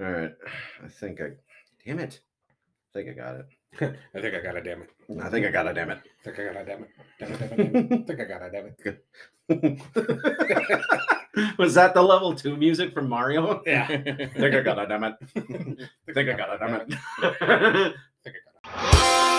All right. I think I. Damn it. I think I got it. I think I got it, damn it. I think I got it. Damn it. I think I got it, damn it. Damn it, damn it, damn it. I think I got it, damn it. Was that the level two music from Mario? Yeah. I think I got it. Damn it. I think I got it. Damn it. I think I got it.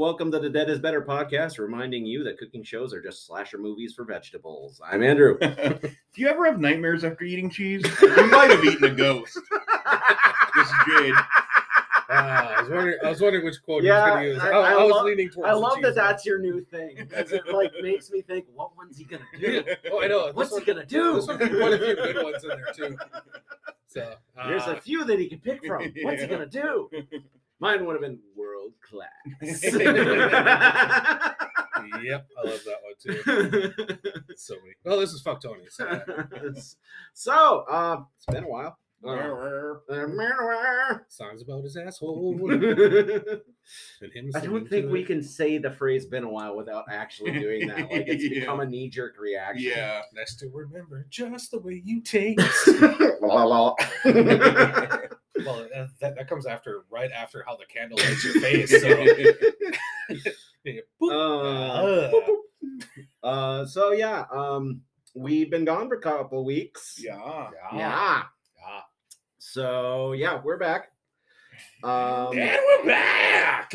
Welcome to the Dead is Better podcast, reminding you that cooking shows are just slasher movies for vegetables. I'm Andrew. Do you ever have nightmares after eating cheese? You might have eaten a ghost. This is Jade. Ah, I was wondering. I was wondering which quote Yeah, you was going to use. I, I I was love- leaning towards. I love that one. that's your new thing because it like makes me think, what one's he gonna do? Oh, I know. What's one, he gonna do? This one had quite a few good ones in there too. So There's uh, a few that he can pick from. What's he gonna do? Mine would have been world class. Yep, I love that one too. So many. Well, this is fuck Tony. So, so, uh, it's been a while. Uh, songs about his asshole. I And him don't think we it. can say the phrase "been a while" without actually doing that. Like it's Yeah. become a knee-jerk reaction. Yeah. Nice to remember just the way you taste. La, la. well, that, that, that comes after, right after how the candle lights your face. So, yeah. Uh, uh, so yeah, um, we've been gone for a couple weeks. Yeah. Yeah. Yeah. So yeah, we're back. Um, And we're back.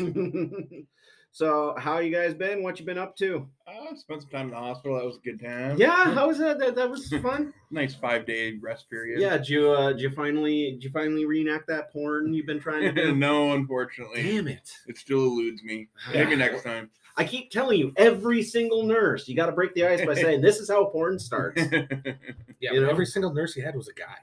So how you guys been? What you been up to? I spent some time in the hospital. That was a good time. Yeah, how was that? That, that was fun. Nice five day rest period. yeah, did you uh, did you finally did you finally reenact that porn you've been trying to do? no, unfortunately. Damn it! It still eludes me. Maybe next time. I keep telling you, every single nurse, you got to break the ice by saying this is how porn starts. Yeah, You know? every single nurse he had was a guy.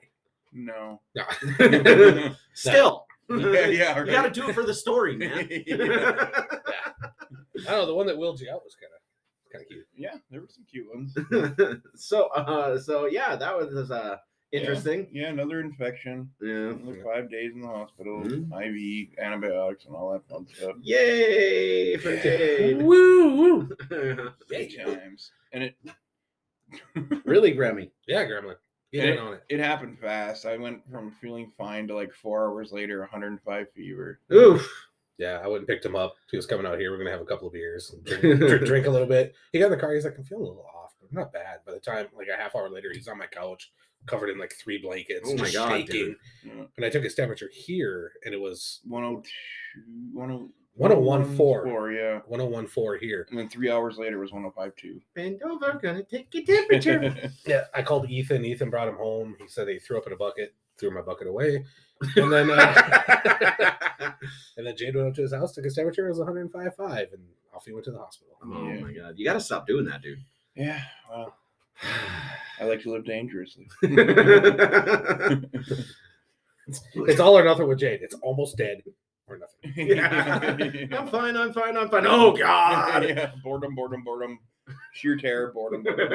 no. No. Still, Yeah, yeah, you got to do it for the story, man. yeah. I don't know. The one that willed you out was kind of kind of cute. yeah, there were some cute ones. so, uh, so yeah, that was uh, interesting. Yeah, another infection. Yeah. Another five days in the hospital. Mhm. IV, antibiotics, and all that fun stuff. Yay for Jade. Woo woo. Good times. And it really, Grammy. Yeah, Gremlin. Get And in on it. it happened fast. I went from feeling fine to like four hours later, 105 fever. Oof. Yeah, I went and picked him up. He was coming out here. We're gonna have a couple of beers, and drink, drink, drink a little bit. He got in the car. He's like, I'm feeling a little off, but not bad. By the time, like a half hour later, he's on my couch, covered in like three blankets, Oh my just God, shaking. dude. Yeah. And I took his temperature here, and it was 102, 10 1014. yeah. 1014 here. And then three hours later it was 105.2. Bend over, gonna take your temperature. Yeah, I called Ethan. Ethan brought him home. He said he threw up in a bucket, threw my bucket away, and then uh, and then Jade went up to his house, took his temperature, it was 105.5, and off he went to the hospital. oh Yeah. my god, you got to stop doing that, dude. yeah, well, I like to live dangerously. It's all or nothing with Jade. It's almost dead or nothing. yeah. I'm fine. I'm fine. I'm fine. Oh god. yeah, boredom, boredom, boredom. Sheer terror, boredom, boredom.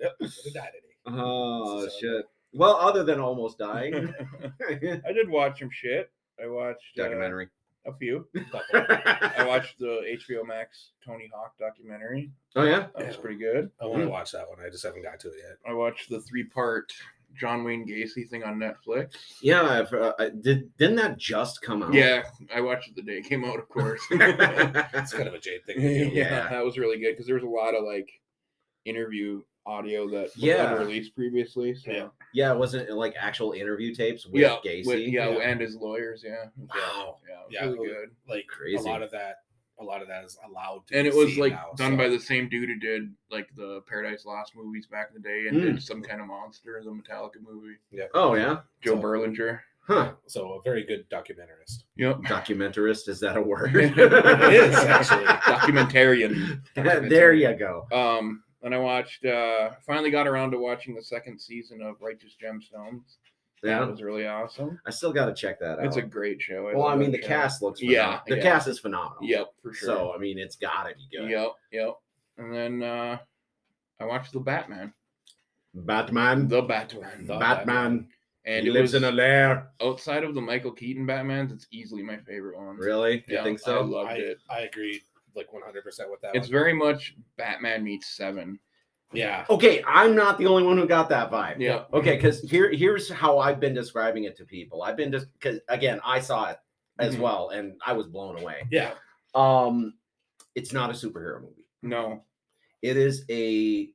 Yep, would have oh So- shit. Well, other than almost dying, I did watch some shit. I watched uh, documentary. a few. I watched the HBO Max Tony Hawk documentary. oh yeah. That was pretty good. I want to watch that one. I just haven't got to it yet. I watched the three part John Wayne Gacy thing on Netflix. Yeah. I've, uh, I- did didn't that just come out? Yeah, I watched it the day it came out, of course. It's kind of a Jade thing. to do. yeah, Yeah. that was really good because there was a lot of like interview audio that was Yeah. unreleased previously. So Yeah. Yeah. It wasn't like actual interview tapes with yeah, Gacy? with- yeah, Yeah. and his lawyers. Yeah, Wow. yeah, it was Yeah, really good. Like Crazy. a lot of that. A lot of that is allowed to. And be it was seen like now, done so- by the same dude who did like the Paradise Lost movies back in the day, and Hmm. did some kind of monster, in the Metallica movie. Yeah. Oh yeah. Joe So- Berlinger. Huh. So a very good documentarist. Yep. Documentarist is that a word? It is, actually. Documentarian. there you go. Um, Then I watched. uh Finally got around to watching the second season of Righteous Gemstones. That Yeah, was really awesome. I still got to check that out. It's a great show. well, I mean, the show. cast looks Yeah, the yeah. cast is phenomenal. Yep, for sure. So I mean, it's got to be good. Yep, yep. And then uh I watched the Batman. Batman, The Batman. The Batman, And he lives was in a lair. outside of the Michael Keaton Batmans, it's easily my favorite one. Really? You Yeah, think I so? loved I, it. I agree like 100% with that It's one. very much Batman meets Seven. yeah. Okay, I'm not the only one who got that vibe. Yeah. Okay, because here here's how I've been describing it to people. I've been just because again, I saw it as Mhm. well, and I was blown away. Yeah. Um, it's not a superhero movie. No. It is a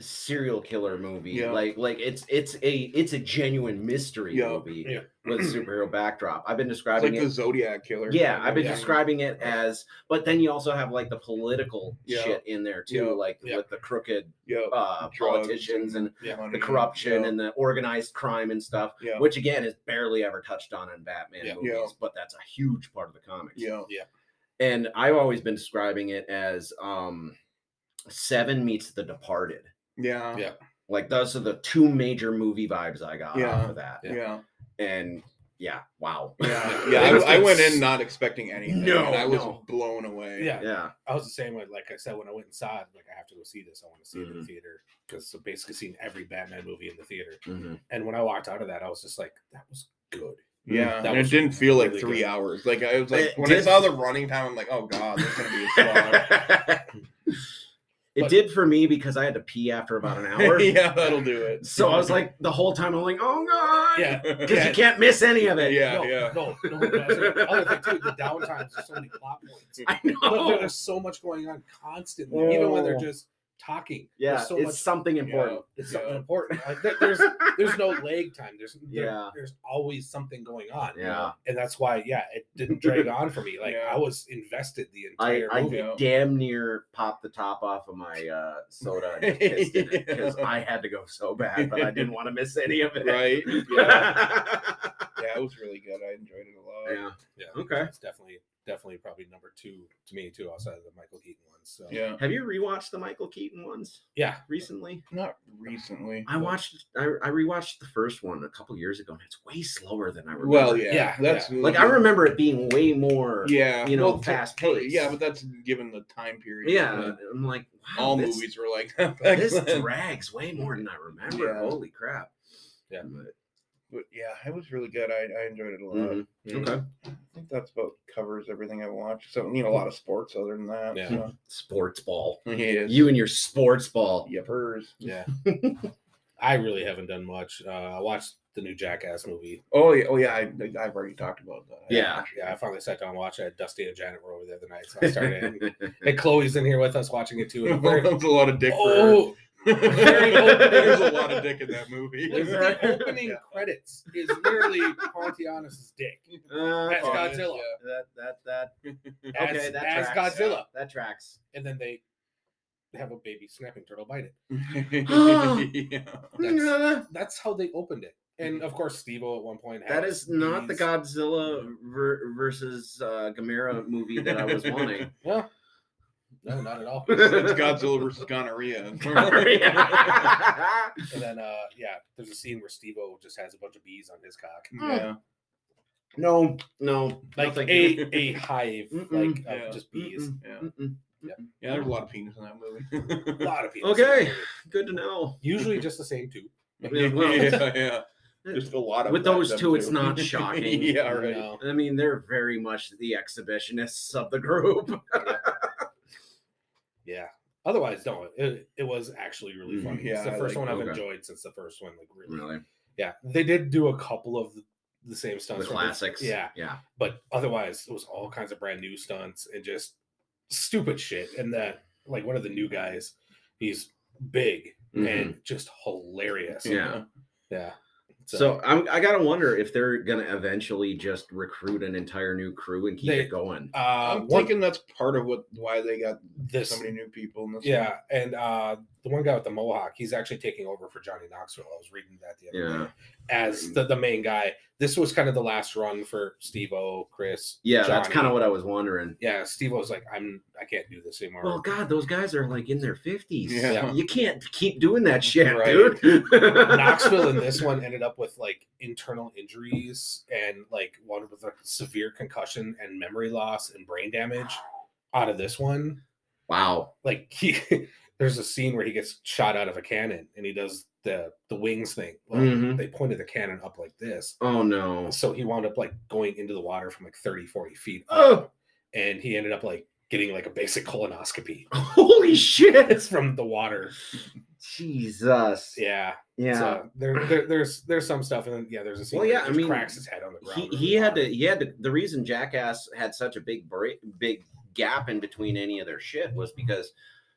serial killer movie. Yeah. Like like it's it's a it's a genuine mystery Yeah. movie Yeah. with a superhero backdrop. I've been It's describing like it. the Zodiac killer. Yeah, I've been Yeah. describing it as, but then you also have like the political Yeah. shit in there too, Yeah. like Yeah. with the crooked Yeah. uh, Drugs politicians and Yeah. the corruption yeah, and the organized crime and stuff, yeah. which again is barely ever touched on in Batman Yeah. movies, Yeah. but that's a huge part of the comics. yeah. And I've always been describing it as um Seven meets The Departed. Yeah. Yeah. Like those are the two major movie vibes I got Yeah. off of that. Yeah. Yeah. And yeah, wow. Yeah. It was- I, I went in not expecting anything. No, and I was no. blown away. Yeah. Yeah. I was the same way. Like I said, when I went inside, like I have to go see this. I want to see it in the theater because so basically seen every Batman movie in the theater. Mhm. And when I walked out of that, I was just like, that was good. Yeah, That and it didn't feel like three good. hours. Like I was like It when I saw the running time, I'm like, oh god, this gonna be a slog. it But- did for me because I had to pee after about an hour. yeah, that'll do it. So I was like the whole time I'm like, oh god. Yeah. Because Yeah. you can't miss any of it. Yeah, no, yeah. no, no. no, I was like, the other thing too, the downtimes. There's so many plot points. I know. there- there's so much going on constantly, even when they're Oh. just talking. yeah, there's so it's much. something important. It's something important. Like, there- there's there's no lag time. There's there- Yeah. There's always something going on. Yeah. and that's why yeah, it didn't drag on for me. Like Yeah. I was invested the entire I movie. Yeah. damn near popped the top off of my uh, soda and just pissed in it because I had to go so bad, but I didn't want to miss any of it. Right? Yeah. Yeah, it was really good. I enjoyed it a lot. yeah. Yeah, Okay. It's definitely definitely probably number two to me too, outside of the Michael Keaton ones. So Yeah. Have you rewatched the Michael Keaton ones yeah, recently? Not recently. I but- watched. I, I rewatched the first one a couple years ago, and it's way slower than I remember. Well, yeah. Yeah, That's like I remember it being way more. Yeah. you know, well, fast for- paced. Yeah, but that's given the time period. yeah. I'm like, wow, all this, movies were like that back This then. drags way more than I remember. Yeah. Holy crap! Yeah. But- But yeah, it was really good. I, I enjoyed it a lot. Mhm. Mhm. Okay. I think that's about covers everything I watched. So you know a lot of sports other than that. Yeah. so. Sports ball. Yes. You and your sports ball. Yippers. yeah. I really haven't done much. Uh, I watched the new Jackass movie. Oh yeah, oh yeah. I, I've already talked about that. Yeah. Yeah, I finally sat down and watched it. Dusty and Janet were over the other night, so I started. and, and Chloe's in here with us watching it too. And I'm very- a lot of dick. oh, for her. open. There's a lot of dick in that movie. the opening Yeah. credits is literally Pontius's dick. Uh, That's okay. Godzilla. That that that. As, Okay, that as tracks. Godzilla. That tracks. And then they have a baby snapping turtle bite it. yeah. That's, that's how they opened it. And of course, Steve at one point That has is not the Godzilla ver- versus uh, Gamera movie that I was wanting. Yeah. No, not at all. It's Godzilla versus gonorrhea. and then, uh, yeah, there's a scene where Steve just has a bunch of bees on his cock. yeah. no, no, Like no, thank a, you. a hive, Mm-mm. like Yeah. of just bees. Mm-mm, Yeah. mm-mm. Yeah, there's a lot of penis in that movie. A lot of people. Okay, good to know. Usually just the same two. Yeah, well- yeah, yeah. Just a lot of With those them two, it's too. not shocking. yeah, right. No. I mean, they're very much the exhibitionists of the group. Yeah. Otherwise, no, it, it was actually really Mhm. funny. Yeah, it's the first like- one I've okay. enjoyed since the first one. Like really, really, yeah. They did do a couple of the, the same stunts, from classics. yeah, yeah. but otherwise, it was all kinds of brand new stunts and just stupid shit. And that, like, one of the new guys, he's big and just hilarious. Mm-hmm. Yeah. yeah. So I'm, I gotta wonder if they're gonna eventually just recruit an entire new crew and keep They- it going. uh, I'm one- thinking that's part of what why they got this so many new people in this. Yeah, and uh the one guy with the mohawk, he's actually taking over for Johnny Knoxville. I was reading that the other Yeah. day as the, the main guy. This was kind of the last run for Steve O, Chris. Yeah, that's kind of what I was wondering. Yeah, Steve was like, I'm I can't do this anymore. Well, God, those guys are like in their fifties. Yeah. You can't keep doing that shit, Right. dude. Knoxville in this one ended up with like internal injuries and like one with a severe concussion and memory loss and brain damage out of this one. Wow. Like he there's a scene where he gets shot out of a cannon and he does the the wings thing. Well, Mhm. they pointed the cannon up like this. Oh no. So he wound up like going into the water from like 30, 40 feet up. Oh, And he ended up like getting like a basic colonoscopy holy shit. It's from the water. Jesus. Yeah. Yeah. So there, there there's there's some stuff and then yeah, there's a scene Well, where yeah, he I mean, cracks his head on the ground. he, he had to he had to the reason jackass had such a big break big gap in between any of their shit was because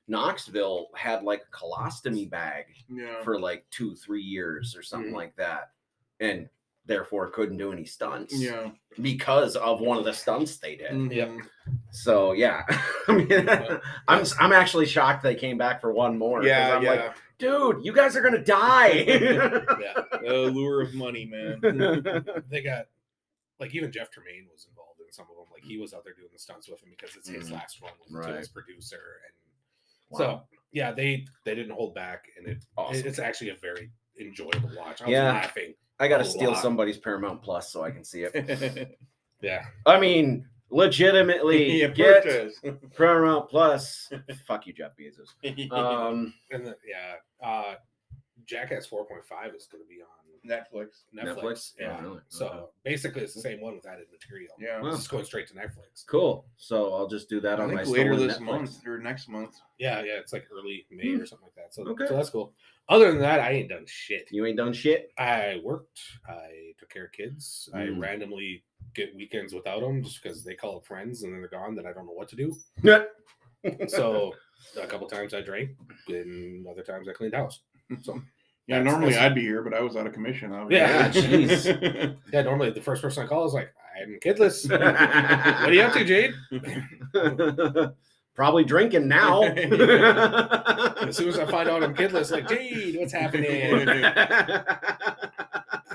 knoxville had like a colostomy bag Yeah. for like two three years or something Mhm. like that and therefore couldn't do any stunts Yeah. because of one of the stunts they did Yep. Mhm. so yeah i mean i'm i'm actually shocked they came back for one more. Yeah, i'm yeah. like dude you guys are gonna die Yeah. the lure of money, man. They got like even Jeff Tremaine was involved in some of them. Like he was out there doing the stunts with him because it's his Mhm. last one with Right. his producer and Wow. so yeah, they they didn't hold back and it Awesome. it's actually a very enjoyable watch. I was Yeah. laughing. i gotta steal lot. somebody's paramount plus so i can see it Yeah. I mean, legitimately yeah, get purchase. Paramount Plus. Fuck you, Jeff Bezos. Um, And the, yeah, uh Jackass 4.5 is going to be on Netflix. Netflix. Netflix? Yeah. Oh, really? So Okay. basically, it's the same one with added material. Yeah. Wow. It's just going straight to Netflix. cool. So I'll just do that I on my later this Netflix. month or next month. Yeah, yeah, it's like early May Hmm. or something like that. So, Okay. so that's cool. Other than that, I ain't done shit. You ain't done shit. I worked. I took care of kids. I Mm. randomly get weekends without them just because they call up friends and then they're gone. Then I don't know what to do. Yeah. so a couple times I drank, and other times I cleaned house. So Yeah, That's- normally that's- I'd be here, but I was out of commission. Yeah, obviously. yeah, normally the first person I call is like, I'm kidless. what are you up to, Jade? Probably drinking now. As soon as I find out I'm kidless, like, Jade, what's happening?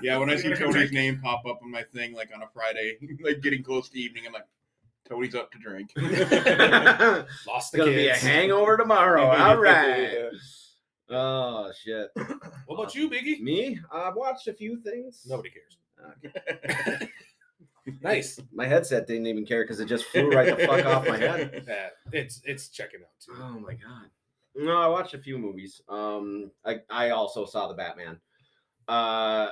yeah, when I see Tony's name pop up on my thing, like on a Friday, like getting close to evening, I'm like, Tony's up to drink. Lost the Gonna be a hangover tomorrow. All right. Oh shit. What about you, Biggie? Me? I've watched a few things. Nobody cares. Okay. Nice. My headset didn't even care because it just flew right the fuck off my head. Yeah, it's it's checking out too. Oh my god. No, I watched a few movies. Um, I I also saw the Batman. Uh,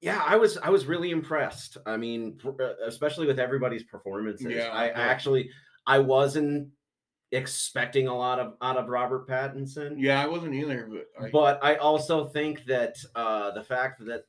yeah, I was I was really impressed. I mean, uh, especially with everybody's performances. Yeah, I, I actually I wasn't expecting a lot of out of Robert Pattinson. yeah, I wasn't either, but I, But I also think that uh, the fact that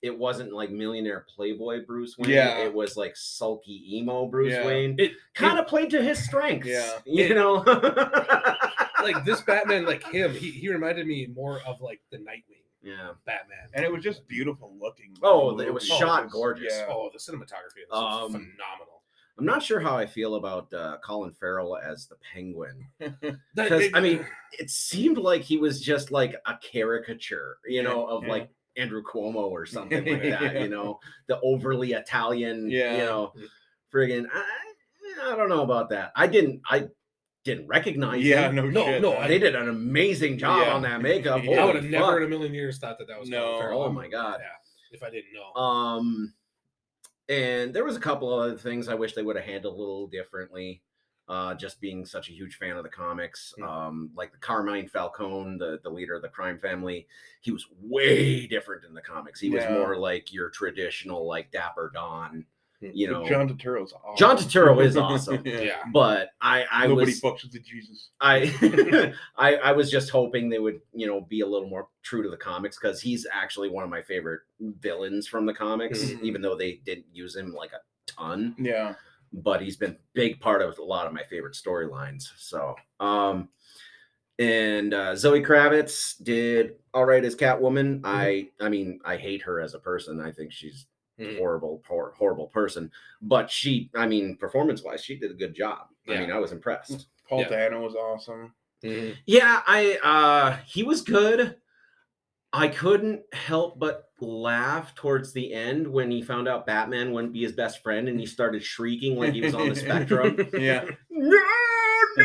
it wasn't like millionaire playboy Bruce Wayne, Yeah. it was like sulky emo Bruce Yeah. Wayne. It Kind of played to his strengths. Yeah. you It- know. like this Batman, like him, he, he reminded me more of like the Nightwing yeah. Batman. and it was just beautiful looking. Oh, it was movie shot gorgeous. Yeah. Oh, the cinematography is Um, phenomenal. I'm not sure how I feel about uh, Colin Farrell as the Penguin because I mean, it seemed like he was just like a caricature, you know, of Yeah. like Andrew Cuomo or something like that. You know, the overly Italian. Yeah. You know, friggin' I, I don't know about that. I didn't. I didn't recognize. yeah, him. no, No, shit. no, man. They did an amazing job Yeah. on that makeup. Yeah. I would have never in a million years thought that that was No, Colin Farrell. Oh my god. Yeah, if I didn't know. Um, and there was a couple of other things I wish they would have handled a little differently. Uh, just being such a huge fan of the comics, Mm. um, like the Carmine Falcone, the the leader of the crime family, he was way different in the comics. He was more like your traditional, like Dapper Don, you know. But John Turturro's awesome. John Turturro is awesome. yeah. But I, I Nobody was, fucks with the Jesus. I, I, I was just hoping they would, you know, be a little more true to the comics because he's actually one of my favorite villains from the comics, Mhm. even though they didn't use him like a ton. Yeah. But he's been big part of a lot of my favorite storylines. So, um, and uh, Zoe Kravitz did all right as Catwoman. I, I mean, I hate her as a person. I think she's Mhm. horrible, hor- horrible person. But she, I mean, performance wise, she did a good job. I mean, I was impressed. Paul Yeah. Dano was awesome. Mhm. Yeah, I uh he was good. I couldn't help but laugh towards the end when he found out Batman wouldn't be his best friend and he started shrieking like he was on the spectrum. Yeah. No, no,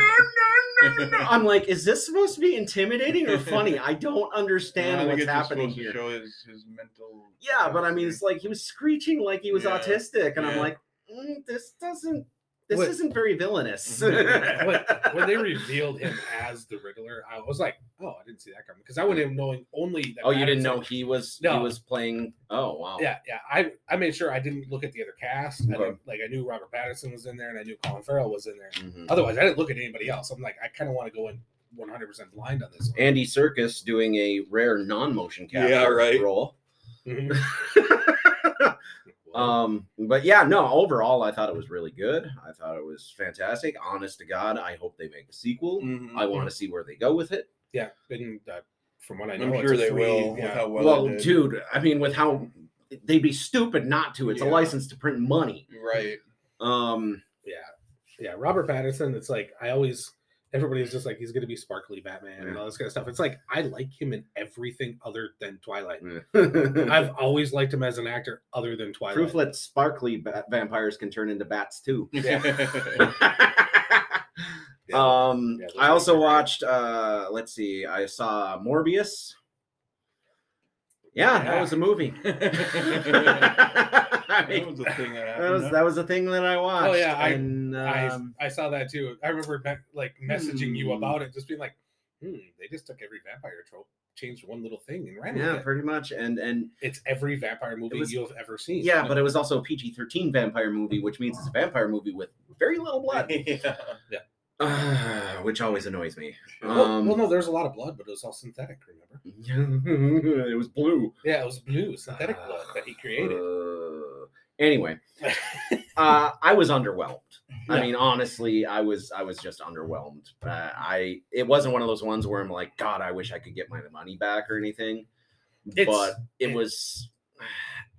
no, no, no. I'm like, is this supposed to be intimidating or funny? I don't understand I what's happening here. Show his, his mental. Yeah, but I mean, it's like he was screeching like he was Yeah, autistic, and I'm like, mm, this doesn't, this What- isn't very villainous. when, when they revealed him as the Riddler, I was like, "Oh, I didn't see that coming," because I went in knowing only. That oh, you didn't know Pattinson- he was he No. was playing. Oh, wow. Yeah, yeah. I I made sure I didn't look at the other cast. I didn't- like I knew Robert Pattinson was in there, and I knew Colin Farrell was in there. Mhm. Otherwise, I didn't look at anybody else. I'm like, I kind of want to go in 100 percent blind on this one. Andy Serkis doing a rare non-motion capture Yeah, right. role. Mhm. Um, but yeah, no, overall, I thought it was really good. I thought it was fantastic. Honest to God, I hope they make a sequel. Mhm. I want to see where they go with it. yeah, and uh, from what I know, I'm sure they free- will. Yeah. How well, Well, dude, I mean, with how they'd be stupid not to. It's a license to print money. Right. Um, yeah, yeah. Robert Pattinson. It's like I always. Everybody's just like he's going to be sparkly Batman and all this kind of stuff. It's like I like him in everything other than Twilight. I've I've always liked him as an actor other than Twilight. proof that sparkly ba- vampires can turn into bats too. Yeah. um, Yeah, I also great. watched. Uh, let's see, I saw Morbius. Yeah, that was a movie. I that was the thing that happened. that was that was the thing that I watched. Oh, yeah, I- and, um, I I saw that too. I remember me- like messaging you Hmm. about it, just being like, "Hmm, they just took every vampire trope, changed one little thing, and ran yeah, with it. pretty much. And and It's every vampire movie was- you have ever seen." yeah, but it was also a PG thirteen vampire movie, which means it's a vampire movie with very little blood, yeah. uh, which always annoys me. Well, Um, well, no, there's a lot of blood, but it was all synthetic. Remember? it was blue. Yeah, it was blue synthetic blood that he created. Uh, anyway, uh, I was underwhelmed. I mean, honestly, I was I was just underwhelmed. Uh, I it wasn't one of those ones where I'm like, God, I wish I could get my money back or anything. It's- but it, it- was,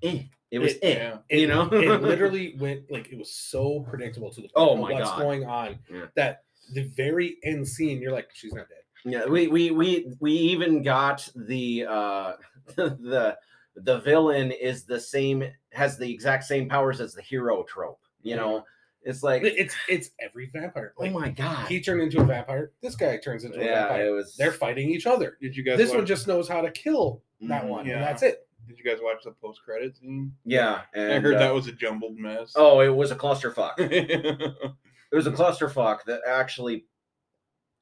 eh, it was It- eh, yeah. It, you know. it literally went like it was so predictable to the Oh my what's God. going on Yeah. that the very end scene, you're like, she's not dead. Yeah, we we we we even got the uh the the villain is the same has the exact same powers as the hero trope. You know, it's like It's it's every vampire. oh my god. he turned into a vampire. This guy turns into a Yeah, vampire. it was They're fighting each other. Did you guys? This watch, one just knows how to kill that Mhm. one, Yeah. and that's it. Did you guys watch the post credits scene? yeah, and I heard uh, that was a jumbled mess. oh, it was a clusterfuck. yeah, It was a clusterfuck that actually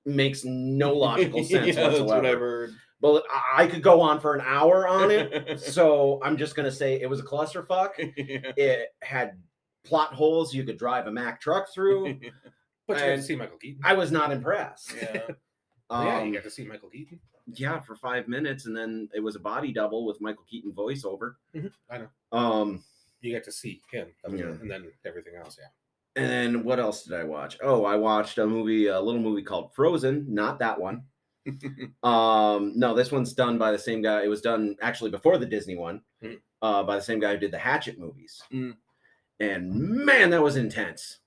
makes no logical sense that's what I've whatsoever. heard. Well, I- I could go on for an hour on it, so I'm just gonna say it was a clusterfuck. yeah. It had plot holes you could drive a Mack truck through. But you got to And see Michael Keaton. I was not impressed. yeah. Um, yeah, you got to see Michael Keaton. yeah, for five minutes, and then it was a body double with Michael Keaton voiceover. Mhm, I know. Um, You got to see him, That was Yeah. and then everything else. Yeah. and then what else did I watch? Oh, I watched a movie, a little movie called Frozen. Not that one. Um, no, this one's done by the same guy. It was done actually before the Disney one, Mm. uh, by the same guy who did the Hatchet movies. Mm. And man, that was intense.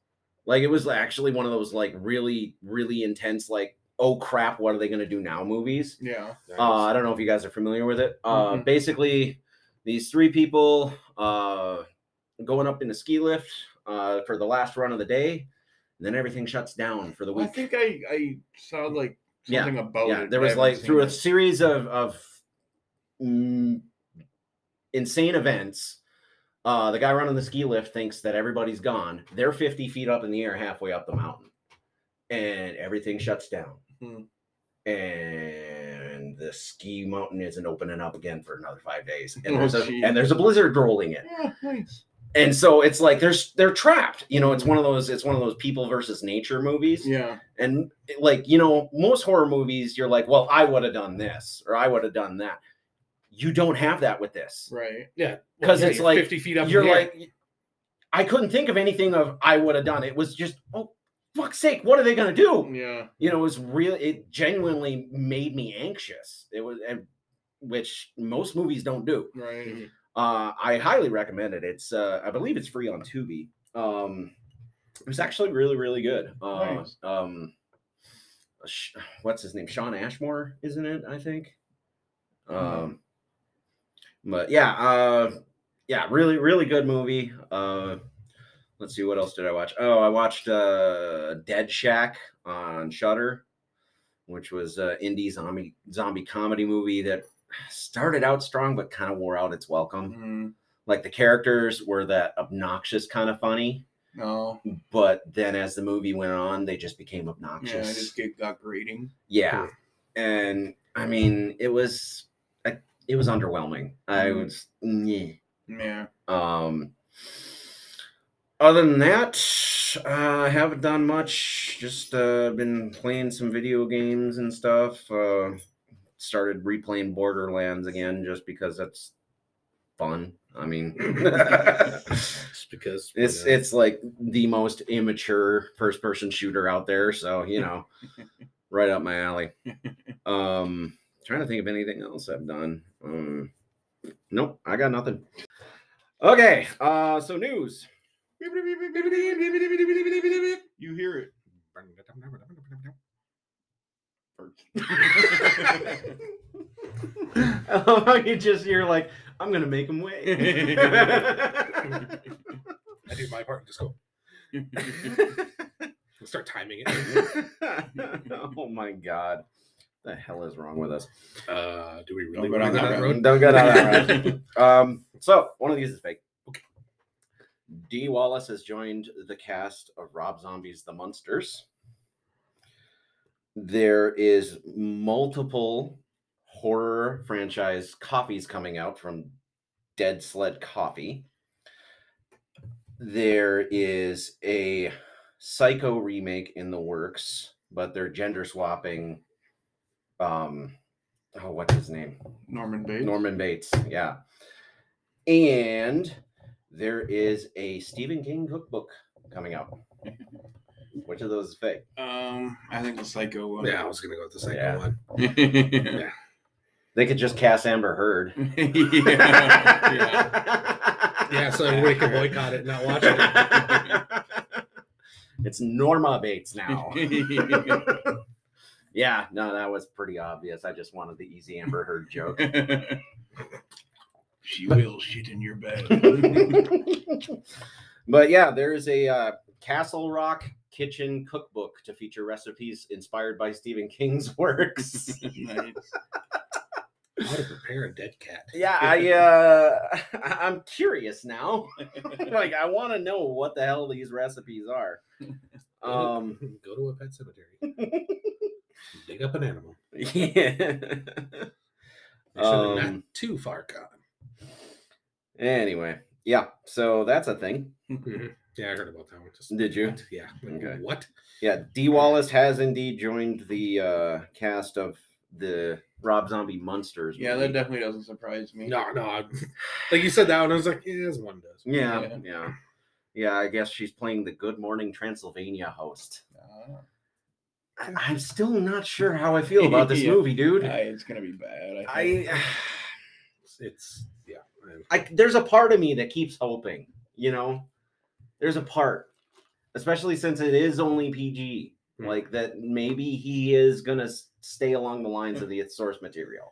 Like it was actually one of those like really, really intense, like, oh crap, what are they gonna do now movies? yeah. Uh, I don't know if you guys are familiar with it. Uh, Mhm. Basically, these three people uh, going up in a ski lift uh, for the last run of the day, and then everything shuts down for the week. I think I I saw like Yeah, something about yeah, it. there was like seen through a series of of mm, insane events. Uh, the guy running the ski lift thinks that everybody's gone. They're 50 feet up in the air, halfway up the mountain, and everything shuts down. Hmm. And the ski mountain isn't opening up again for another five days. And Oh, there's a and there's a blizzard rolling in. Yeah, nice. And so it's like there's they're trapped. You know, it's one of those it's one of those people versus nature movies. Yeah. And like, you know, most horror movies, you're like, well, I would have done this or I would have done that. You don't have that with this. Right. Yeah. 'Cause yeah, it's like, 50 feet up. You're air. like, I couldn't think of anything of I would have done. It was just, oh, fuck's sake, what are they gonna do? Yeah. You know, it was real. It genuinely made me anxious. It was, and which most movies don't do. Right. Uh, I highly recommend it. It's, uh, I believe it's free on Tubi. Um, it was actually really, really good. Uh, Nice. um, what's his name? Shawn Ashmore, isn't it? I think. Mhm. Um, but yeah, uh, yeah, really, really good movie. Uh, let's see, what else did I watch? Oh, I watched uh, Dead Shack on Shudder, which was an indie zombie zombie comedy movie that started out strong but kind of wore out its welcome. Mm, Like the characters were that obnoxious kind of funny, no. but then as the movie went on, they just became obnoxious. Yeah, I just get got grading. Yeah, and I mean, it was it was underwhelming. I Mhm. was, nyeh. Yeah. um. Other than that, uh, I haven't done much. Just uh, been playing some video games and stuff. Uh, started replaying Borderlands again just because that's fun. I mean, Just because it's it's like the most immature first person shooter out there so you know right up my alley um trying to think of anything else i've done um nope i got nothing okay uh so news You hear it. I love how you just you're like i'm gonna make him wait I do my part and just go. We'll start timing it. oh my god the hell is wrong with us Uh, do we really go want down go that road. Don't go down that road. Um, so one of these is fake. Okay. Dee Wallace has joined the cast of Rob Zombie's The Munsters. There is multiple horror franchise coffees coming out from Dead Sled Coffee. There is a Psycho remake in the works, but they're gender swapping. Um, oh, what's his name? Norman Bates. Norman Bates, yeah. And there is a Stephen King cookbook coming out. Which of those is fake? Um, I think the Psycho one. Yeah, I was gonna go with the psycho Yeah. one. yeah. They could just cast Amber Heard. yeah. Yeah, so we can boycott it and not watch it. it's Norma Bates now. Yeah, no, that was pretty obvious. I just wanted the easy Amber Heard joke. she will shit in your bed. but yeah, there's a uh, Castle Rock kitchen cookbook to feature recipes inspired by Stephen King's works. nice. How to prepare a dead cat. yeah, I uh I'm curious now. like I want to know what the hell these recipes are. Um go to a pet cemetery, dig up an animal. yeah. They should have Um, not too far gone. Anyway, yeah, so that's a thing. Yeah, I heard about that one. Just, Did you? what? Yeah. Okay. What? Yeah, Dee Wallace has indeed joined the uh cast of the Rob Zombie Munsters. Yeah, movie. that definitely doesn't surprise me. No, no. I- like you said that one, I was like, yeah, as one does. Yeah, Yeah. yeah, yeah. I guess she's playing the Good Morning Transylvania host. Uh, I- I'm still not sure how I feel about this Yeah. movie, dude. I- it's gonna be bad. I, think. I, It's yeah. I, there's a part of me that keeps hoping. You know, there's a part, especially since it is only PG. Hmm. Like that, maybe he is gonna stay along the lines of the source material.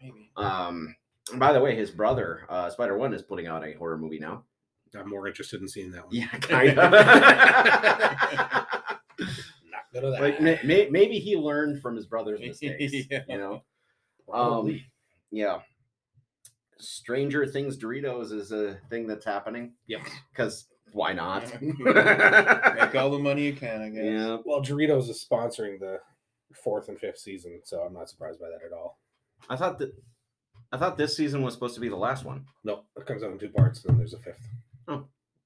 maybe. Um. by the way, his brother, uh, Spider One, is putting out a horror movie now. I'm more interested in seeing that one. Yeah, kind of. Not good at that. like may, may, maybe he learned from his brother's mistakes. Yeah. You know. Um. Yeah. Stranger Things Doritos is a thing that's happening Yep. because why not? Make all the money you can, I guess. yeah. Well, Doritos is sponsoring the fourth and fifth season, so I'm not surprised by that at all. I thought that I thought this season was supposed to be the last one. No, it comes out in two parts, and then there's a fifth. Oh,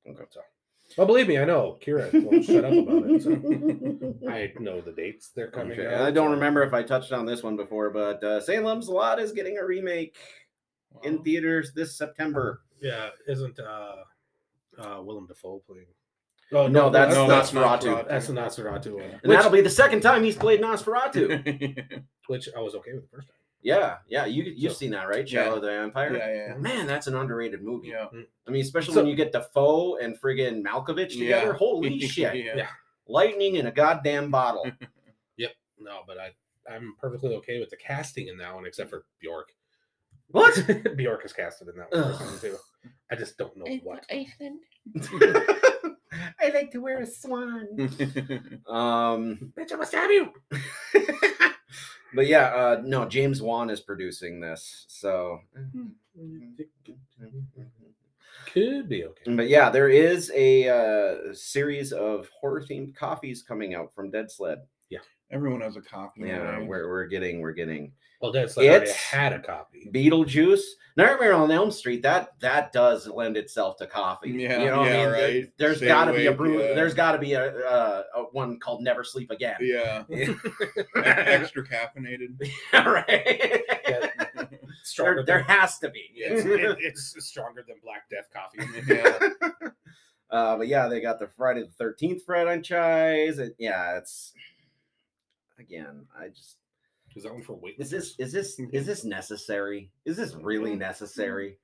okay. So, well, believe me, I know. Kira won't shut up about it. So I know the dates they're coming. Okay, out, I don't so- remember if I touched on this one before, but uh, Salem's Lot is getting a remake in theaters this September. Yeah, isn't uh, uh, Willem Dafoe playing? Oh No, that's no, that's Nosferatu. Nosferatu. that's the Nosferatu one, And which, that'll be the second time he's played Nosferatu. which I was okay with the first time. Yeah, yeah, you you've So- seen that, right? Yeah. Shadow of the Vampire. yeah, yeah, Man, that's an underrated movie. yeah. I mean, especially So- when you get Dafoe and friggin' Malkovich together. Yeah. Holy shit! yeah. Yeah. Lightning in a goddamn bottle. Yep. No, but I I'm perfectly okay with the casting in that one, except for Bjork. What? Bjork is casted in that one Ugh. for something too. I just don't know what. I like to wear a swan. Um, Bitch, I'm gonna stab you. But yeah, uh, no, James Wan is producing this, so. Could be okay. But yeah, there is a uh, series of horror themed coffees coming out from Dead Sled. Everyone has a copy. Yeah, right? we're, we're getting we're getting Well, that's like already It's- had a copy. Beetlejuice, Nightmare on Elm Street. That that does lend itself to coffee. Yeah, you know what yeah, I mean. There- right. There's Stay got to be a brew. yeah. There's got to be a, uh, a one called Never Sleep Again. Yeah. Yeah. Extra caffeinated. right. Yeah. Stronger there, there has to be. it's, it- it's stronger than Black Death coffee. Yeah. Uh, but yeah, they got the Friday the Thirteenth franchise. And yeah, it's again. I just Is that one for weight? is this is this is this necessary? Is this really necessary?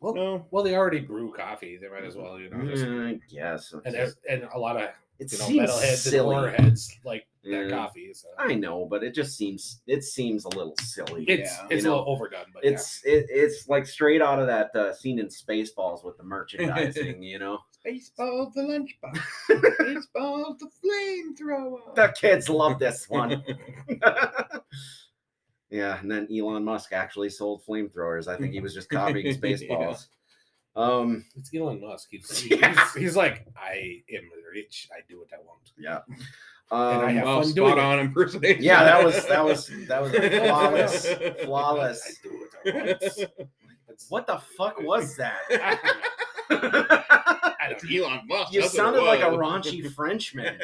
Well, No. well, they already brew coffee. They might as well, you know. Just, Mm, I guess. and there's- and a lot of it you know seems metalheads silly. heads like Yeah. that coffee. So I know, but it just seems it seems a little silly. it's Yeah. it's You a little overdone, but it's it, it's like straight out of that uh, scene in Spaceballs with the merchandising, you know. Spaceballs the lunchbox. Spaceballs the flamethrower. The kids love this one. yeah, and then Elon Musk actually sold flamethrowers. I think he was just copying Yeah. Spaceballs. Um, it's Elon Musk. He's, Yeah. he's, he's like, I am rich. I do what I want. yeah. And I Um, have Oh, fun doing spot it. on impersonation. yeah, that was that was that was flawless, flawless. I flawless. do what I want. What the fuck was that? I don't know. I It's don't know. Elon Musk. you that's what it sounded like a raunchy Frenchman.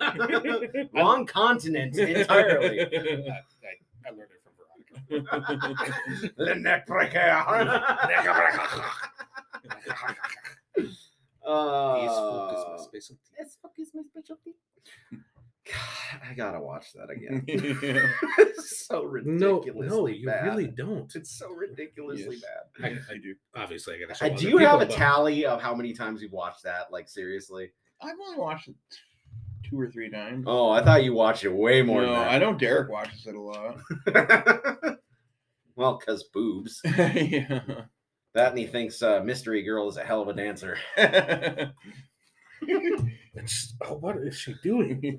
Wrong continent entirely. I, I, I learned it from Veronica. Le neck breaker. These folk is my Uh, specialty. Yes, fuck is my specialty. God, I gotta watch that again. It's so No, ridiculously no, you bad. really don't. It's so ridiculously Yes. bad. I, I do. Obviously, I gotta. Show Uh, do you have a tally of how many times you've watched that? Like seriously? I've only watched it two or three times. Oh, I thought you watched it way more no, I know Derek watches it a lot. well, cause boobs. yeah. That and he thinks uh, Mystery Girl is a hell of a dancer. It's- oh, what is she doing?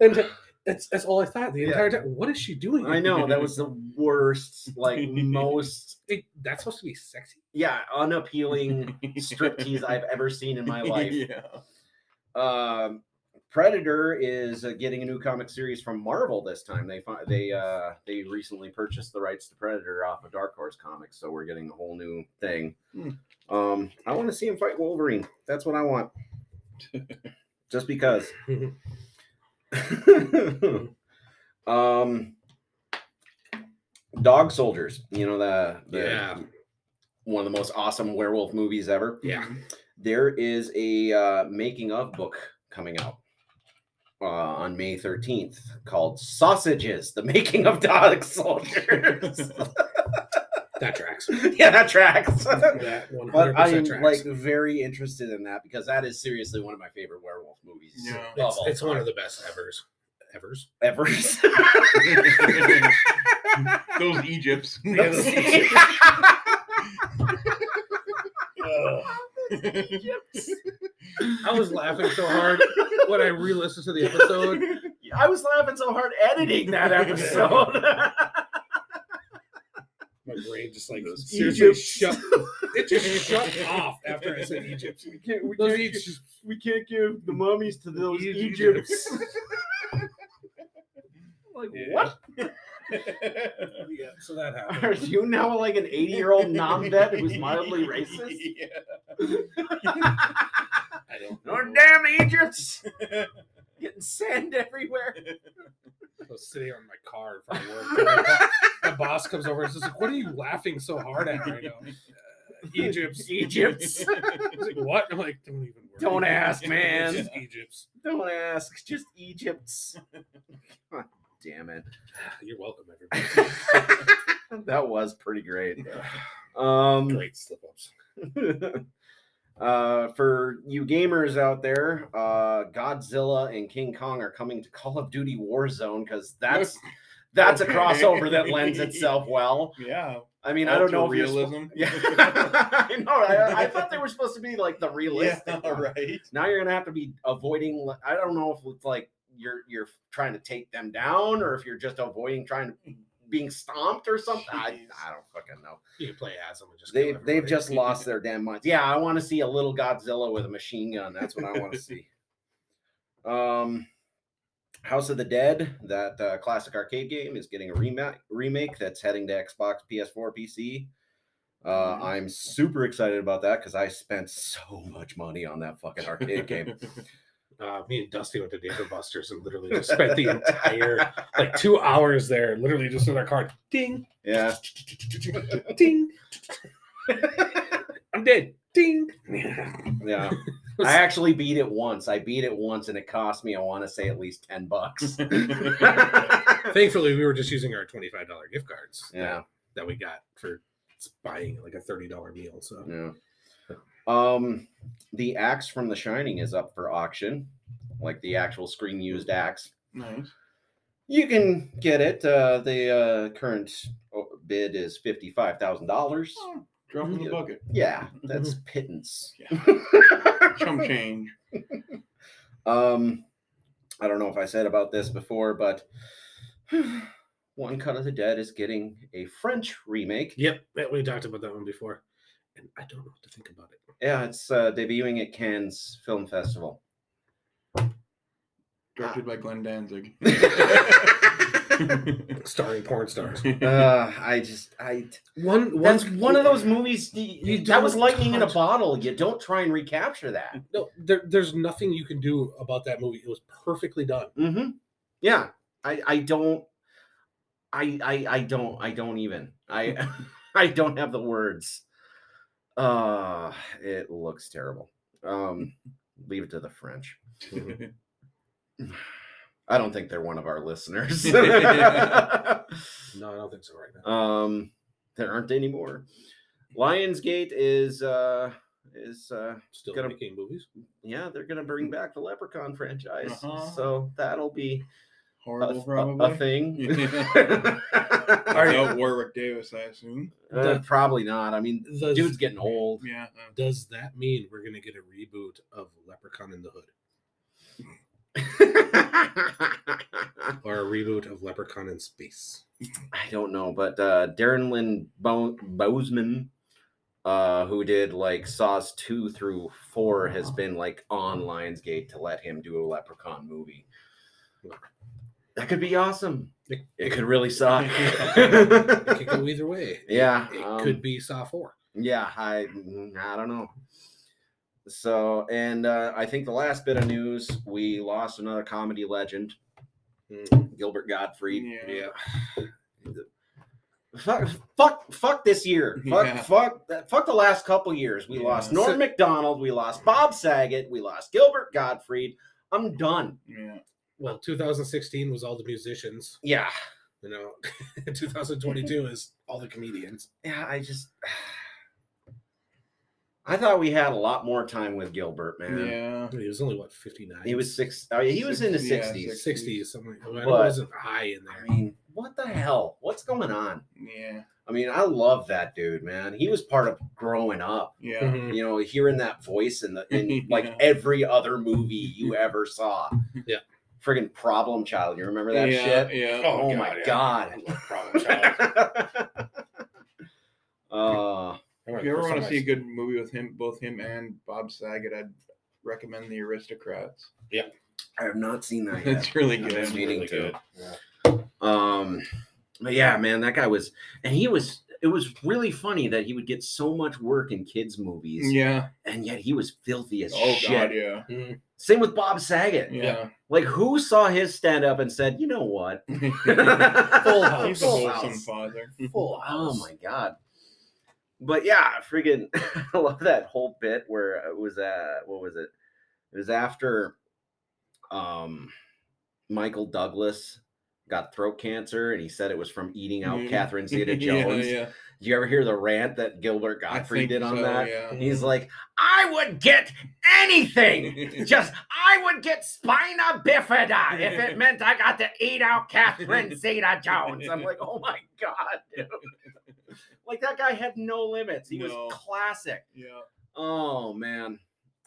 and that's that's all I thought the Yeah. entire time. What is she doing? I know that was the worst, like most, It- that's supposed to be sexy. yeah, unappealing striptease I've ever seen in my life. Yeah. Um, Predator is uh, getting a new comic series from Marvel this time. They they uh they recently purchased the rights to Predator off of Dark Horse Comics, so we're getting a whole new thing. Hmm. Um, I want to see him fight Wolverine. That's what I want. Just because. um, Dog Soldiers. You know the, the Yeah. one of the most awesome werewolf movies ever Yeah. there is a uh, making of book coming out uh, on May 13th called Sausages, the making of dog soldiers. That tracks. yeah, that tracks. That one but I am percent like very interested in that because that is seriously one of my favorite werewolf movies. Yeah. It's, it's one of the best evers. Evers. ever. Those Egypts. I was laughing so hard when I re-listened to the episode. I was laughing so hard editing that episode. My brain just like seriously Egypts. shut. It just shut off after I said Egypt. we can't, we Those can't, Egypts. we can't give the mummies to those Egypts. Egypts. like Yeah. what? Yeah, so that Are you now like an 80 year old non-vet who's mildly racist? I don't. Know. damn Egypts! Getting sand everywhere. I was sitting on my car in front of work. My, boss comes over and says, like, "What are you laughing so hard at right now?" Uh, Egypt's. Egypts. He's like, "What?" I'm like, "Don't even worry. Don't ask, man. It's just Egypt's. Don't ask, just Egypts. God damn it. You're welcome, everybody. that was pretty great. Um, Great slip ups. Uh, for you gamers out there, uh, Godzilla and King Kong are coming to Call of Duty Warzone because that's that's a crossover that lends itself well. Yeah. I mean, I don't know if you're realism. spo- Yeah, I know. I, I thought they were supposed to be like the realistic. Yeah, right. Now you're gonna have to be avoiding. I don't know if it's like you're you're trying to take them down or if you're just avoiding trying to being stomped or something. I, I don't fucking know. You can play as them and just They they've just lost their damn minds. Yeah, I want to see a little Godzilla with a machine gun. That's what I want to see. Um, House of the Dead, that uh, classic arcade game, is getting a remake. Remake that's heading to Xbox, PS4, PC. Uh, I'm super excited about that because I spent so much money on that fucking arcade game. Uh, me and Dusty went to Dave & Buster's and literally just spent the entire like two hours there, literally just with our card. Ding, Yeah, ding. I'm dead. Ding. yeah. I actually beat it once. I beat it once, and it cost me, I want to say, at least ten bucks. Thankfully, we were just using our twenty-five dollar gift cards. that- Yeah. that we got for buying like a thirty dollar meal. So Yeah. Um, the axe from The Shining is up for auction, like the actual screen used axe. nice. You can get it. Uh, the uh, current uh, bid is fifty five thousand dollars. Oh, drop in the Yeah. bucket. Yeah, that's pittance. Chum change. um, I don't know if I said about this before, but One Cut of the Dead is getting a French remake. yep, we talked about that one before, and I don't know what to think about it. Yeah, it's uh, debuting at Cannes Film Festival. Directed by Glenn Danzig. Starring porn stars. uh, I just I One, that's one, one of those movies. y- You that was don't lightning in a bottle. You don't try and recapture that. No, there, there's nothing you can do about that movie. It was perfectly done. Mm-hmm. Yeah, I I don't. I I I don't I don't even I I don't have the words. Uh it looks terrible. Um, leave it to the French. I don't think they're one of our listeners. No, I don't think so right now. um, there aren't any more. Lionsgate is uh is uh Still gonna- making movies. yeah they're gonna bring back the Leprechaun franchise, Uh-huh. so that'll be Horrible, a- probably. a thing. Without Warwick Davis, I assume. Uh, probably not. I mean, Does- dude's getting old. Yeah. Does that mean we're gonna get a reboot of Leprechaun in the Hood or a reboot of Leprechaun in Space? I don't know, but uh, Darren Lynn Bo- Bousman, uh, who did like Saws two through four, has been like on Lionsgate to let him do a Leprechaun movie. That could be awesome. It, It could really suck. it could go either way. Yeah, it um, could be Saw Four. Yeah, I I don't know. So, and uh, I think the last bit of news, we lost another comedy legend, Mm, Gilbert Gottfried. Yeah. Fuck, fuck, fuck this year. Fuck, Yeah. fuck, fuck the last couple years. We Yeah. lost Norm So- Macdonald. We lost Bob Saget. We lost Gilbert Gottfried. I'm done. Yeah. Well, 2016 was all the musicians. Yeah, You know, 2022 is all the comedians. yeah. I just, I thought we had a lot more time with Gilbert, man. Yeah. He was only what 59. He was six. Uh, he was in the Six- yeah, sixties. six- 60 something. I, mean, But- it wasn't high in there. I mean, what the hell? What's going on? Yeah. I mean, I love that dude, man. He was part of growing up. Yeah. Mhm. You know, hearing that voice in the in like Yeah. every other movie you ever saw. Yeah. Friggin' Problem Child. You remember that yeah, shit? Yeah. Oh, God, my yeah. god. Problem Child. uh If you ever want to see a good movie with him, both him and Bob Saget, I'd recommend The Aristocrats. Yeah. I have not seen that yet. It's really I've good. been meaning really to. good. Um, but yeah, man, that guy was, and he was. It was really funny that he would get so much work in kids' movies, Yeah. and yet he was filthy as Oh shit. God, yeah. Mhm. Same with Bob Saget. Yeah. Like, who saw his stand up and said, you know what? Full House. He's a Full wholesome House. father. Full Oh my god. But yeah, friggin' I love that whole bit where it was uh what was it? It was after um Michael Douglas got throat cancer and he said it was from eating out Mhm. Catherine Zeta Jones. yeah, you ever hear the rant that Gilbert Gottfried did on so, that? Yeah. He's like, I would get anything. Just, I would get spina bifida if it meant I got to eat out Catherine Zeta Jones. I'm like, oh my God, dude. Like that guy had no limits. He No. was classic. yeah. Oh man.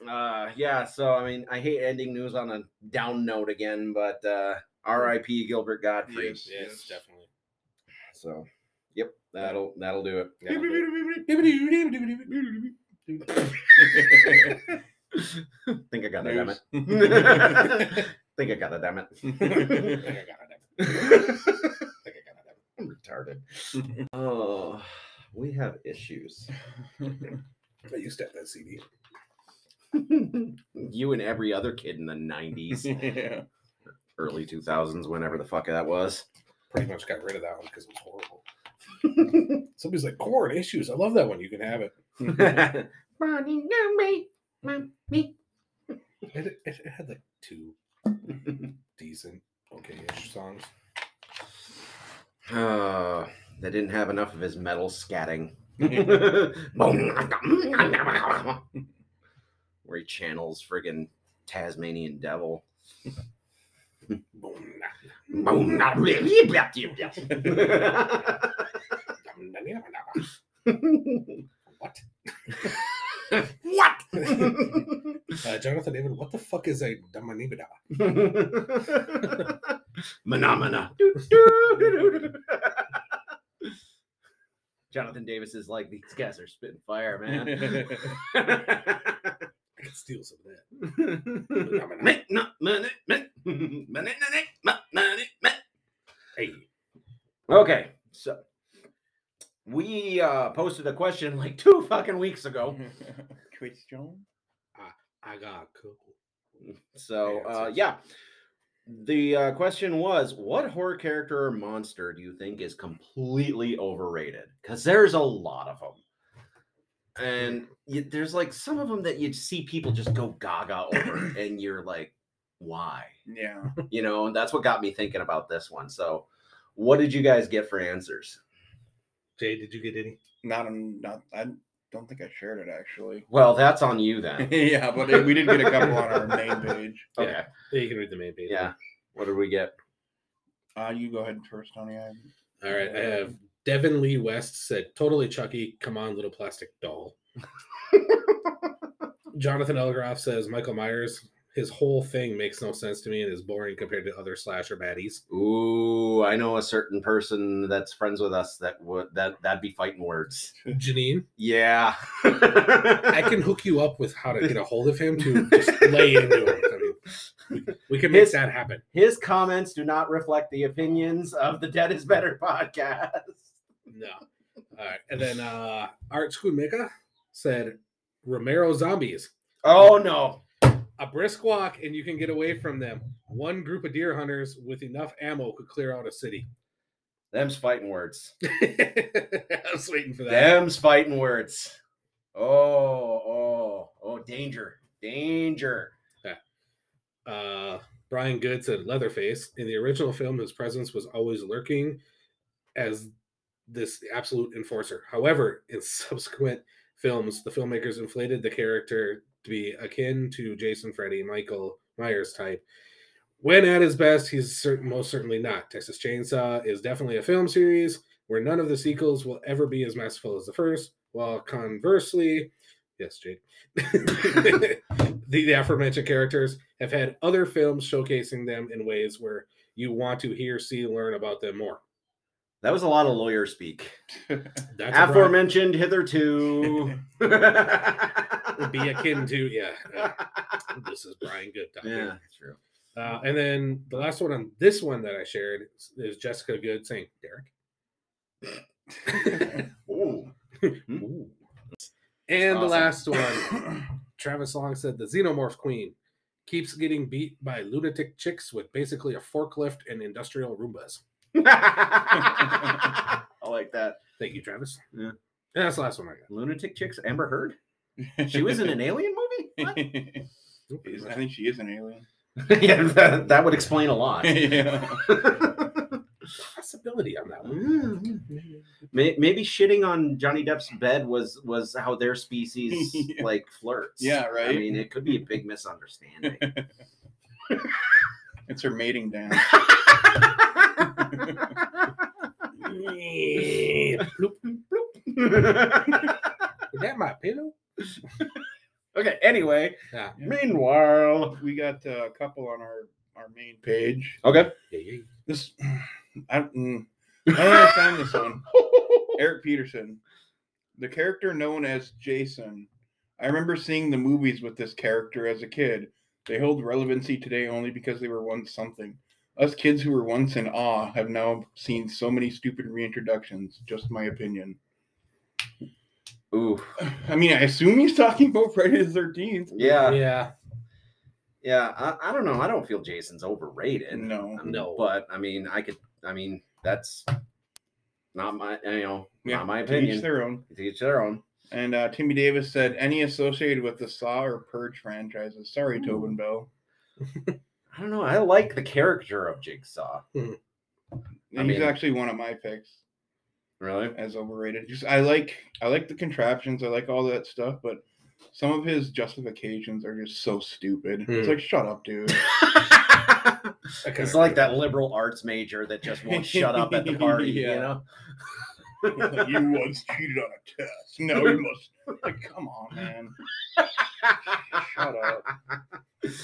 Uh yeah, so I mean I hate ending news on a down note again, but uh RIP Gilbert Gottfried. Yes. Yes, definitely. So that'll that'll do it. That'll do Think I got that, damn it. Think I got that, damn it. it. I think I got it. I think I got it. I'm retarded. Oh, we have issues. I used to have that CD. you and every other kid in the 90s, yeah. early 2000s, whenever the fuck that was. Pretty much got rid of that one because it was horrible. Somebody's like, Cord issues. I love that one. You can have it. Running away, mommy. It, it, it had like two decent, okay-ish songs. Uh, they didn't have enough of his metal scatting. Where he channels friggin' Tasmanian devil. Boom. What? what? Uh, Jonathan Davis, what the fuck is a damanibida? Phenomena. Jonathan Davis is like, these guys are spitting fire, man. I could steal some of that. Hey, okay, so we uh, posted a question like two fucking weeks ago. Question. I got cool. So Yeah, uh, yeah, the uh, question was, what horror character or monster do you think is completely overrated? Because there's a lot of them, and you, there's like some of them that you see people just go gaga over, and you're like, why? Yeah. You know, and that's what got me thinking about this one. So, what did you guys get for answers? Jay, did you get any? Not. Not. I don't think I shared it actually. Well, that's on you then. yeah, but it- we did get a couple on our main page. Okay, Yeah. Yeah, you can read the main page. yeah. What did we get? Uh, you go ahead first, Tony. I, All right. I have Devin Lee West said, totally Chucky. Come on, little plastic doll. Jonathan Elgroff says, Michael Myers. His whole thing makes no sense to me and is boring compared to other slasher baddies. Ooh, I know a certain person that's friends with us that would that that'd be fighting words. Janine, Yeah, I can hook you up with how to get a hold of him to just lay into him. I mean, we, can make His- that happen. His comments do not reflect the opinions of the Dead is Better podcast. No. All right. And then uh Art Schoonmaker said Romero zombies. Oh no. A brisk walk and you can get away from them. One group of deer hunters with enough ammo could clear out a city. Them's fighting words. I was waiting for that. Them's fighting words. Oh, oh, oh, danger. Danger. Yeah. Uh Brian Good said Leatherface. In the original film, his presence was always lurking as this absolute enforcer. However, in subsequent films, the filmmakers inflated the character to be akin to Jason, Freddy, Michael Myers type. When at his best, he's certain, most certainly not. Texas Chainsaw is definitely a film series where none of the sequels will ever be as masterful as the first, while conversely, yes, Jake, the, the aforementioned characters have had other films showcasing them in ways where you want to hear, see, learn about them more. That was a lot of lawyer speak. That's Aforementioned hitherto. would be akin to yeah. this is Brian Good talking. Yeah, true. Uh, and then the last one on this one that I shared is, is Jessica Good saying Derek. Ooh. Ooh. And the awesome. last one, Travis Long said the Xenomorph Queen keeps getting beat by lunatic chicks with basically a forklift and industrial Roombas. I like that. Thank you, Travis. Yeah. And that's the last one I got. Lunatic Chicks, Amber Heard. She was in an alien movie? What? Is- I think she is an alien. yeah, that, that would explain a lot. yeah. Possibility on that mm-hmm. May- Maybe shitting on Johnny Depp's bed was was how their species Yeah. like flirts. Yeah, right. I mean, it could be a big misunderstanding. It's her mating dance. Is that my pillow? okay. Anyway, Yeah. meanwhile, we got uh, a couple on our our main page. okay. Yeah, yeah. This I, mm, I don't understand this one. Eric Peterson, the character known as Jason. I remember seeing the movies with this character as a kid. They hold relevancy today only because they were once something. Us kids who were once in awe have now seen so many stupid reintroductions. Just my opinion. Ooh, I mean, I assume he's talking about Friday the Thirteenth. yeah, Yeah. yeah. I, I don't know. I don't feel Jason's overrated. No. Um, No. but I mean, I could. I mean, that's not my. You know, Yeah, not my to each their own. To each their own. And uh, Timmy Davis said, any associated with the Saw or Purge franchises. Sorry, Ooh. Tobin Bell. I don't know. I like the character of Jigsaw. And I he's mean- actually one of my picks Really? as overrated. Just I like I like the contraptions, I like all that stuff, but some of his justifications are just so stupid. It's Hmm. like, shut up, dude. it's like that liberal arts major that just won't shut up at the party. Yeah. You know. you once cheated on a test. No, you must. Like, come on, man. Shut up.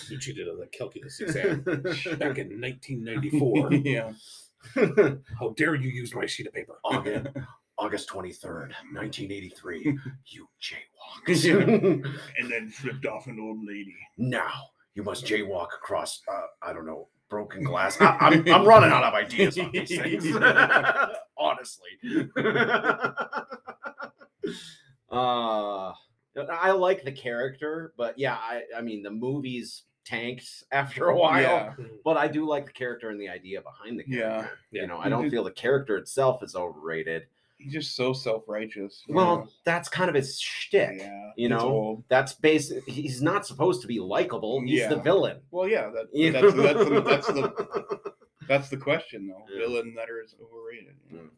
You cheated on the calculus exam back in 1994. yeah. How dare you use my sheet of paper? August, August 23rd, 1983. You jaywalked. And then flipped off an old lady. now you must jaywalk across, uh, I don't know, broken glass. I, I'm, I'm running out of ideas on these things. Honestly. uh, I like the character, but yeah, I, I mean, the movies tanked after a while. Yeah. But I do like the character and the idea behind the Yeah. character. Yeah. You know, I don't feel the character itself is overrated. He's just so self righteous. Well, that's kind of his shtick. yeah. you know? That's basic. He's not supposed to be likable. He's the villain. Well, yeah, that, You that's, know? that's, the, that's the that's the question though. Yeah. Villain that is overrated. Mm.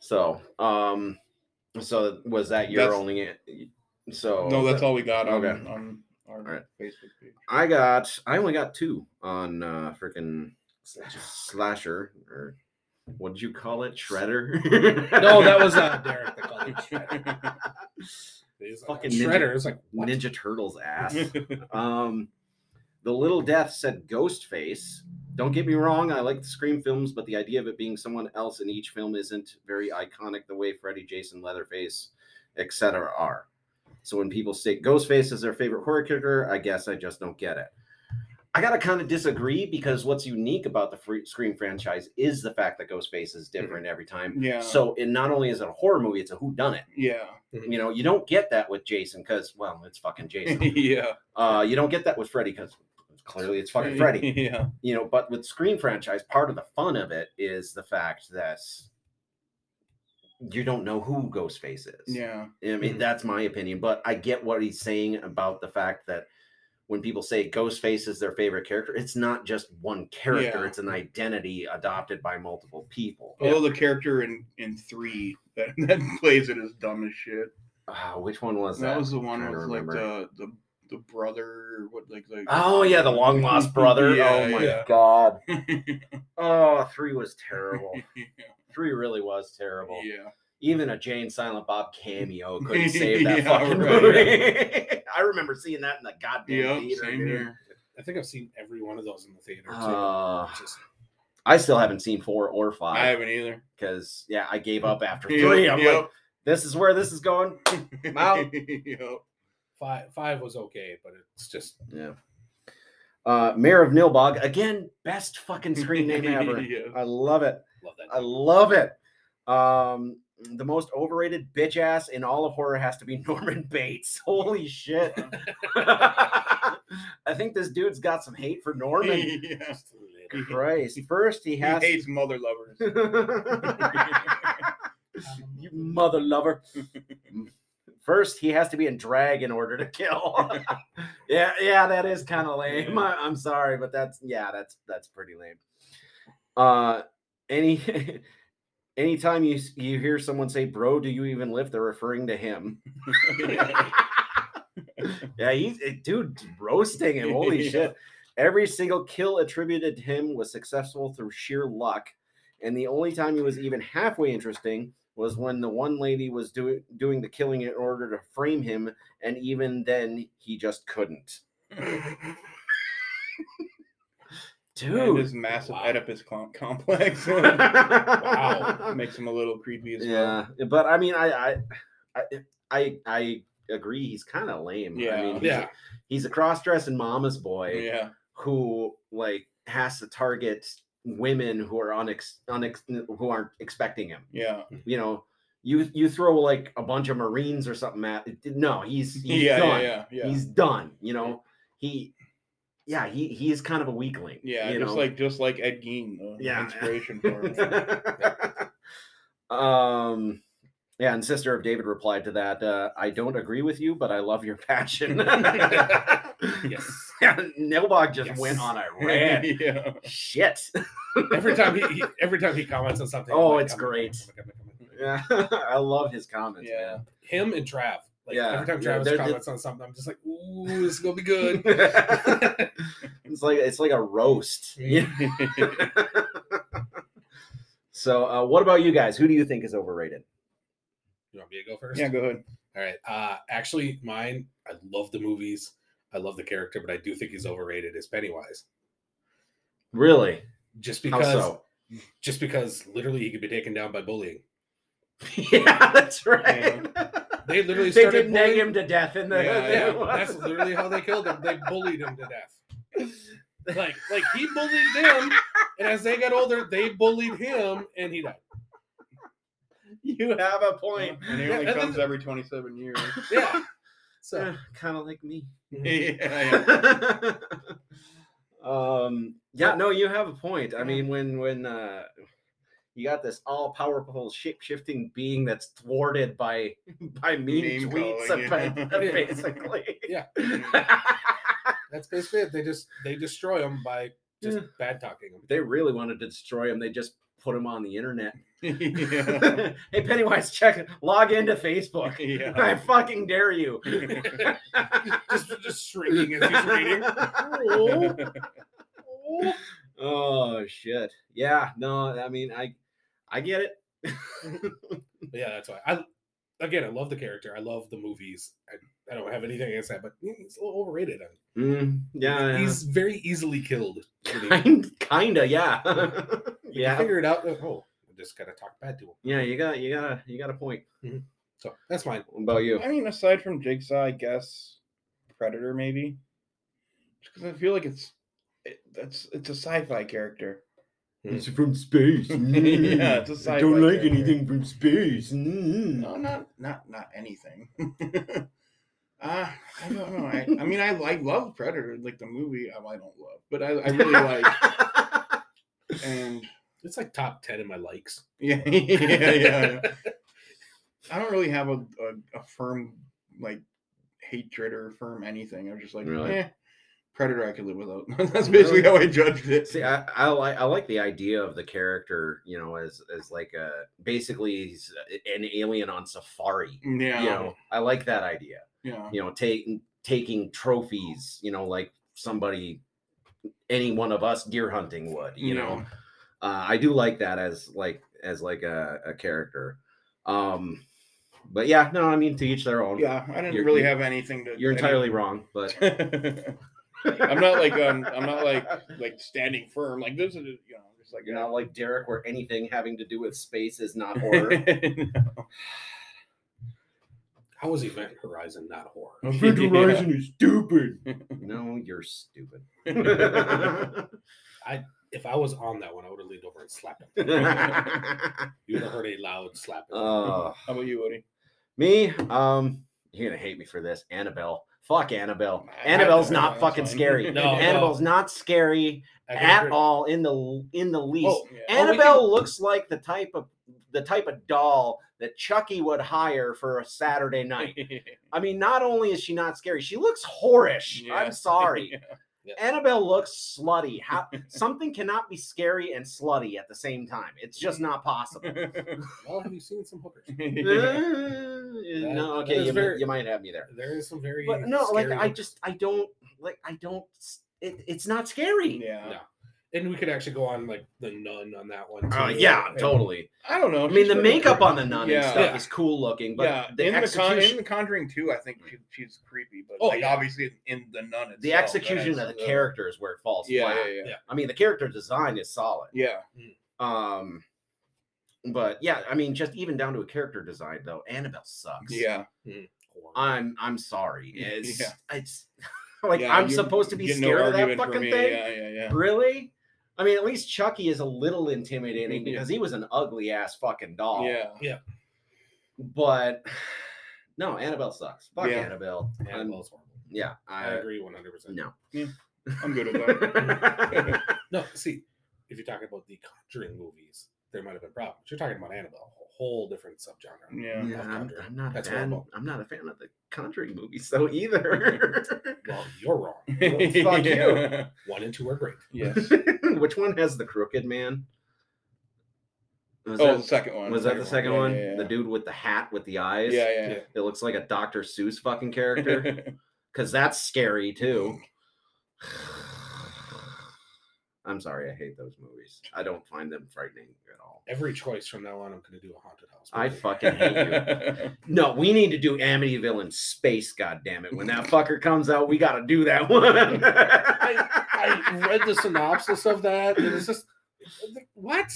so, um, so was that your That's- only? So No, that's all we got on, Okay. on our Alright. Facebook page. I got. I only got two on uh freaking slasher or what did you call it? Shredder. No, that was uh, Derek that called it Shredder. He's like, Fucking Shredder. like, what? Ninja Turtles ass. Um, the Little Death said Ghostface. Don't get me wrong, I like the Scream films, but the idea of it being someone else in each film isn't very iconic the way Freddy, Jason, Leatherface, etc. are. So when people state Ghostface as their favorite horror character, I guess I just don't get it. I gotta kind of disagree because what's unique about the free Scream franchise is the fact that Ghostface is different every time. Yeah. So it not only is it a horror movie, it's a who done it. yeah. You know, you don't get that with Jason because well, it's fucking Jason. yeah. Uh, you don't get that with Freddy because clearly it's fucking Freddy. Yeah. You know, but with Scream franchise, part of the fun of it is the fact that you don't know who Ghostface is. Yeah. I mean, Mhm. that's my opinion, but I get what he's saying about the fact that when people say Ghostface is their favorite character, it's not just one character, Yeah. it's an identity adopted by multiple people. Although the character in in three that, that plays it is dumb as shit. Uh, which one was That, that? was the one with like the the the brother what like like Oh yeah, the long lost brother. Yeah, oh my yeah. god. Oh, three was terrible. Three really was terrible. yeah. Even a Jane Silent Bob cameo couldn't save that Yeah, fucking right. movie. I remember seeing that in the goddamn Yep, theater. same dude. here. I think I've seen every one of those in the theater. Too. Uh, just, I still haven't seen four or five. I haven't either. because yeah, I gave up after Yep, three. I'm like, this is where this is going. out. Yep. five, five was okay, but it's just Yeah. Uh, Mayor of Nilbog again, best fucking screen name ever. Yeah. I love it. love that. I love it. Um, the most overrated bitch ass in all of horror has to be Norman Bates. Holy shit. I think this dude's got some hate for Norman. yeah. Just a little. Christ. First, he He has hates mother lovers. you mother lover. First, he has to be in drag in order to kill. yeah, yeah, that is kind of lame. I, I'm sorry, but that's yeah, that's that's pretty lame. Uh, any anytime you you hear someone say, "Bro, do you even lift?" They're referring to him. Yeah. he's eh, dude roasting him. Holy Yeah. shit! Every single kill attributed to him was successful through sheer luck, and the only time he was even halfway interesting was when the one lady was doing doing the killing in order to frame him, and even then he just couldn't. And Dude, his massive Wow. Oedipus complex wow. makes him a little creepy as well. Yeah, but I mean, I I I I, I agree. He's kind of lame. Yeah, I Yeah. mean, he's Yeah. a, he's a cross-dressing mama's boy Yeah. who like has to target women who are unex, unex who aren't expecting him. Yeah. You know, you you throw like a bunch of Marines or something at no, he's he's Yeah, yeah, yeah, yeah. He's done. You know, he yeah he he is kind of a weakling. Yeah, just know? like just like Ed Gein, the Yeah. inspiration for him. um yeah and sister of david replied to that uh, i don't agree with you but i love your passion Yes. yeah, Nilbog just Yes. went on a rant yeah. shit Every time he, he every time he comments on something, Oh, like, it's "Come on, great. come yeah i love his comments Yeah. on." Him and Trav. Like Yeah, every time Travis they're- they're- comments on something, I'm just like, "Ooh, this is gonna be good." it's like it's like a roast Yeah. so uh, what about you guys who do you think is overrated You want me to go first? yeah, go ahead. All right. Uh actually mine, I love the movies. I love the character, but I do think he's overrated is Pennywise. really Just how because so just because literally he could be taken down by bullying. yeah that's right They literally they started did nag him to death in the Yeah, Yeah, that's literally how they killed him. They bullied him to death. Like, like he bullied them, and as they got older, they bullied him, and he died. you have a point And he only and then comes the- every 27 years. Yeah. So kind of like me yeah, yeah. um yeah no you have a point i mean when when uh you got this all powerful shape shifting being that's thwarted by by mean Name tweets calling, about- yeah. basically Yeah. that's basically it. They just they destroy them by just Yeah. bad talking them. They really wanted to destroy him they just put him on the internet hey pennywise check log into facebook Yeah. i fucking dare you Just just shrieking as he's reading. Oh, oh. Oh shit yeah no i mean i i get it yeah, that's why I again I love the character. I love the movies. I, I don't have anything against that, but he's a little overrated. Mm, yeah He's very easily killed. kind kinda yeah when you yeah figure it out. Oh, I just gotta talk bad to him. yeah you got you got you got a point So that's mine. what about you I mean, aside from Jigsaw, I guess Predator maybe, because I feel like it's it, that's it's a sci-fi character. it's from space Yeah, it's a sci-fi I don't like character. anything from space Mm. No, not not not anything. uh, I don't know. I, I mean, I I love Predator, like the movie. Um, I don't love, but I, I really like. And It's like top ten in my likes. yeah, yeah, yeah. I don't really have a, a, a firm like hatred or firm anything. I'm just like, Really? eh, Predator I could live without. That's basically how I judged it. See, I, I like I like the idea of the character, you know, as as like a basically he's an alien on safari. yeah, You know, I like that idea. yeah, You know, taking taking trophies, you know, like somebody, any one of us deer hunting would. You know, uh, I do like that as like as like a, a character. Um, but yeah, no, I mean to each their own. yeah. I didn't You're- really have anything to. you're entirely wrong, but I'm not like um, I'm not like like standing firm. Like this is you know just like you're not like Derek, where anything having to do with space is not horror. How was Event Horizon not horror? Event Horizon is stupid. no, you're stupid. I if I was on that one, I would have leaned over and slapped him. uh, You would have heard a loud slap. How about you, Woody? me, um, you're gonna hate me for this. Annabelle. Fuck Annabelle. Annabelle's not fucking scary. No, no. Annabelle's not scary at agree. all in the in the least. Oh, Yeah. Oh, Annabelle looks like the type of the type of doll that Chucky would hire for a Saturday night. I mean, not only is she not scary, she looks whorish. Yeah. I'm sorry. Yeah. Yeah. Annabelle looks slutty. How something cannot be scary and slutty at the same time. It's just not possible. Well, have you seen some hookers? Uh, That- no, okay, you, very- might, you might have me there. There is some very But no, like scary I just I don't like I don't. It, it's not scary. yeah. No. And we could actually go on like the nun on that one. Uh, yeah, And- totally. I don't know. I mean, the makeup on the nun and stuff Yeah. is cool looking, but yeah, the in the con- execution, in the Conjuring too, I think she, she's creepy, but Oh, like yeah. obviously in the nun itself, the execution of the is, uh, character is where it falls Yeah, flat. yeah, yeah, Yeah. I mean, the character design is solid. yeah. Um, but yeah, I mean, just even down to a character design though, Annabelle sucks. Yeah, Horror. I'm I'm sorry. Yeah. It's it's like Yeah, I'm you- supposed to be you get no scared of that fucking thing. Yeah, yeah, yeah. Really? I mean, at least Chucky is a little intimidating Yeah. because he was an ugly ass fucking doll. Yeah, Yeah. But no, Annabelle sucks. Fuck Yeah. Annabelle. Annabelle's horrible. yeah, I I, agree 100. percent no. I'm good with that. No, see, if you're talking about the Conjuring movies, there might have been problems. You're talking about Annabelle, a whole different subgenre. Yeah. Yeah, I'm, I'm not a fan. horrible. I'm not a fan of the Conjuring movies though either. Well, you're wrong. Well, fuck you. One and two are great. Yes. Which one has the crooked man? Was Oh, that, the second one. was that the second Yeah, one? Yeah, yeah. The dude with the hat with the eyes. Yeah, yeah. It looks like a Dr. Seuss fucking character. Because that's scary too. I'm sorry, I hate those movies. I don't find them frightening at all. Every choice from now on, I'm going to do a haunted house. I fucking hate you. No, we need to do Amityville in space, God damn it! When that fucker comes out, we gotta do that one. I read the synopsis of that. And it's just what?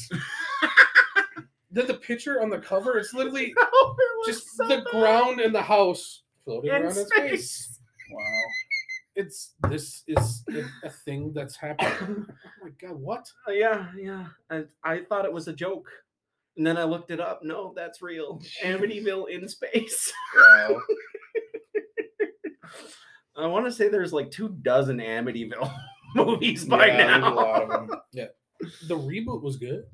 then the picture on the cover, it's literally No, it just so the bad. ground and the house floating In around in space. space. wow. It's this is a- a thing that's happening. Oh my god, what? Uh, Yeah, yeah. I, I thought it was a joke. And then I looked it up. No, that's real. Amityville in space. Wow. I want to say there's like two dozen Amityville movies by Yeah, there's now. a lot of them. The reboot was good.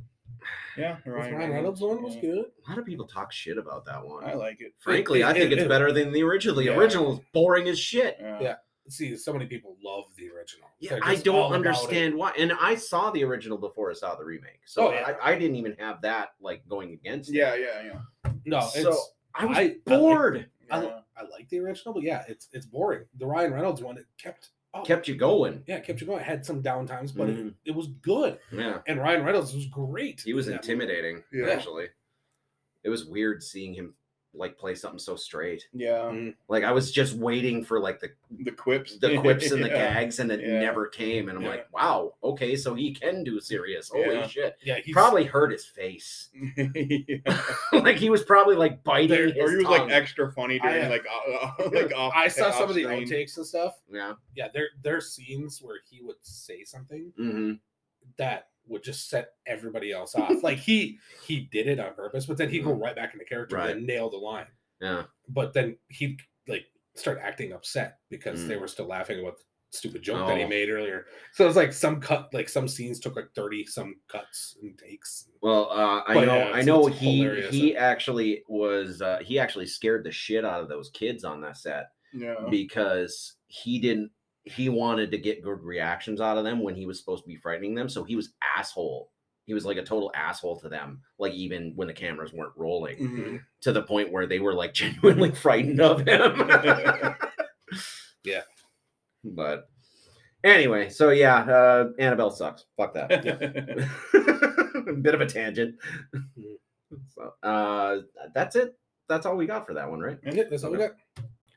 Yeah, The Ryan, Ryan Reynolds one was yeah. good. A lot of people talk shit about that one. I like it. Frankly, It- I think it- it's it- better than the original. The Yeah. original is boring as shit. Yeah. Yeah. See, so many people love the original. Yeah, I don't understand why. And I saw the original before I saw the remake, so Oh, yeah. I, I didn't even have that like going against. it. Yeah, yeah, yeah. No, So it's I was I- I like- bored. I, Yeah. I like the original, but yeah, it's it's boring. The Ryan Reynolds one, it kept oh, Kept you going. yeah, it kept you going. It had some downtimes, but Mhm. it, it was good. Yeah, And Ryan Reynolds was great. he was in intimidating. Yeah. Actually, it was weird seeing him like play something so straight. yeah. Like I was just waiting for like the The quips. the quips and the gags, and it Yeah. never came. And I'm Yeah. like, wow, okay, so he can do serious. Holy Yeah. shit! Yeah, he's Probably hurt his face. like he was probably like biting There- his Or he was tongue. like extra funny during I- like uh, uh, like off. I saw some of the off-screen. outtakes and stuff. yeah. Yeah, there there's scenes where he would say something hmm that would just set everybody else off. like he he did it on purpose, but then he'd go right back into character Right. and nail the line. Yeah. But then he'd like start acting upset because Mm. they were still laughing about the stupid joke that he Oh. made earlier. So it's like some cut, like some scenes took like thirty some cuts and takes. Well, uh, I But know, yeah, I know he he actually was uh, he actually scared the shit out of those kids on that set Yeah. because he didn't he wanted to get good reactions out of them when he was supposed to be frightening them. So he was asshole. He was like a total asshole to them, like even when the cameras weren't rolling, Mhm. to the point where they were like genuinely frightened of him. Yeah. But anyway, so yeah, uh, Annabelle sucks. Fuck that. Bit of a tangent. so, uh, that's it. That's all we got for that one, right? Yeah, that's all we got.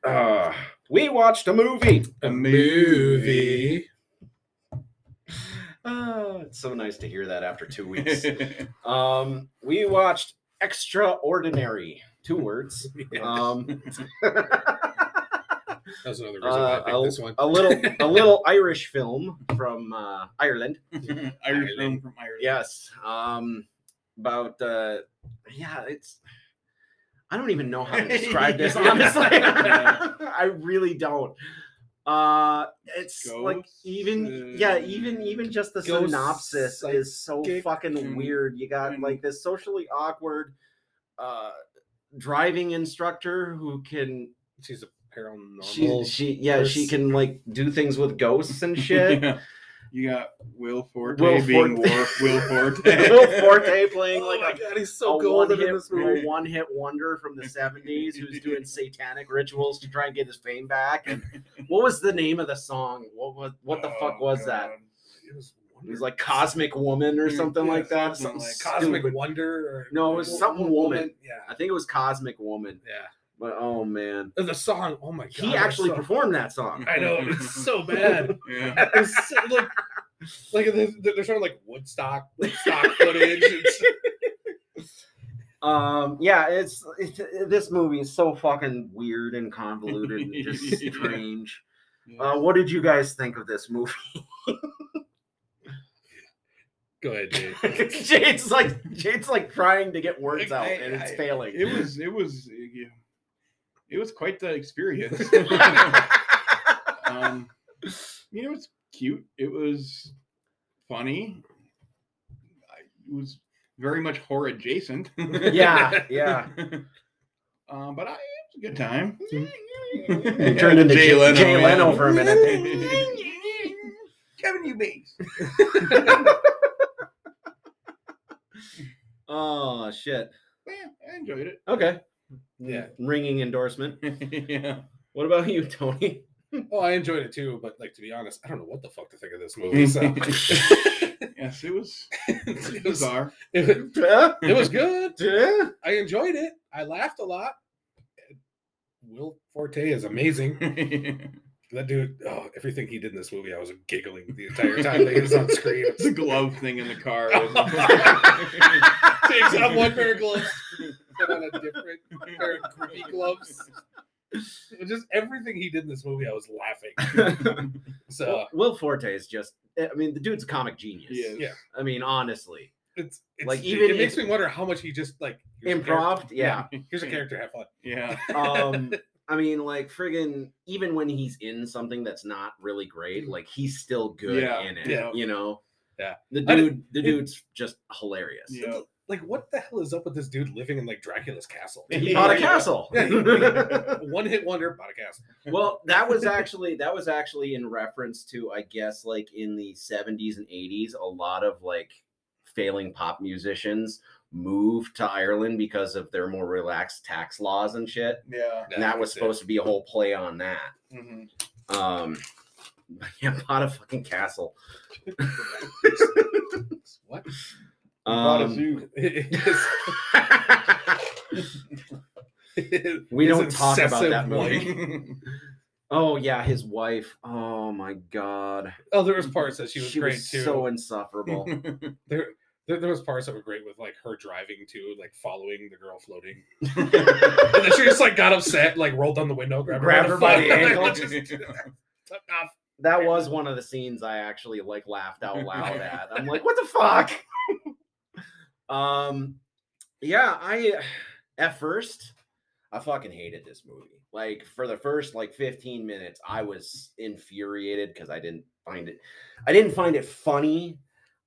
Uh, we watched a movie. A movie. Oh, it's so nice to hear that after two weeks. um, we watched Extra Ordinary. Two words. Um, That was another reason why I uh, picked this one. a little, a little Irish film from uh, Ireland. Irish film from Ireland. Yes. Um, about uh, yeah, it's. I don't even know how to describe this. Honestly, I really don't. Uh, it's like Ghosts, even yeah, uh, even even just the synopsis is so fucking weird. You got like this socially awkward uh driving instructor who can She's a paranormal. She, she, yeah, she can like do things with ghosts and shit. Yeah. You got Will Forte Will being Forte. War- Will Forte. Will Forte playing oh like my a, god, he's a so one-hit, in this movie. one hit wonder from the seventies who's doing satanic rituals to try and get his fame back. And what was the name of the song? What was what the fuck Oh, was that? God. It was, It was like Cosmic Woman or mm, something yeah, like that. something Something like Cosmic stupid. Wonder. Or, No, it was something woman. Yeah, I think it was Cosmic Woman. yeah. But oh man, The song. Oh my god, he actually song- performed that song. I know it's so bad. Yeah. It's so, like, like they're, they're showing like Woodstock, Woodstock footage. It's, Um, yeah, it's, it's this movie is so fucking weird and convoluted and just strange. Yeah. Uh, what did you guys think of this movie? go ahead, Jay. Jade's like Jade's like trying to get words out I- and it's I- failing. it was it was yeah, it was quite the experience. um, you know, it was cute. It was funny. It was very much horror adjacent. yeah, yeah. Um, but I, it was a good time. It turned into Jay, Jay Leno, yeah. for a minute. Kevin Eubanks. oh shit. Yeah, I enjoyed it. Okay. Yeah. Ringing endorsement. yeah. What about you, Tony? Oh, I enjoyed it too, but like to be honest, I don't know what the fuck to think of this movie. So yes, it was it, was, bizarre. it, Yeah. it was good. Yeah. I enjoyed it. I laughed a lot. Will Forte is amazing. That dude, oh, everything he did in this movie, I was giggling the entire time that he was on screen. the glove thing in the car. Takes off one pair of gloves, put on a different pair of creepy gloves. Just everything he did in this movie, I was laughing. So Will, Will Forte is just I mean the dude's a comic genius. Yeah. I mean honestly. it's, it's Like, like even even it makes if- me wonder how much he just like here's Improv, character- yeah. Here's a character, have fun. Yeah. Um I mean like friggin' even when he's in something that's not really great, mm-hmm. like he's still good Yeah, in it. yeah. You know? Yeah. The I dude the it- dude's just hilarious. Yeah. Like, what the hell is up with this dude living in like Dracula's castle? He bought a castle. Yeah, One hit wonder, bought a castle. well that was actually that was actually in reference to i guess like in the 70s and 80s a lot of like failing pop musicians moved to ireland because of their more relaxed tax laws and shit Yeah. and that was supposed to be a whole play on that Mhm. um but yeah bought a fucking castle What? Bought a um, zoo. We don't talk about that movie. oh yeah his wife oh my god Oh, there was parts that she was great was too. so insufferable there, there, there was parts that were great with like her driving too, like following the girl floating. and then she just like got upset, like rolled down the window, grabbed, Grabbed her her by the ankle. just took off. that was one of the scenes I actually like laughed out loud at. I'm like, what the fuck? um, yeah, I at first I fucking hated this movie. Like for the first like 15 minutes, I was infuriated because I didn't find it. I didn't find it funny.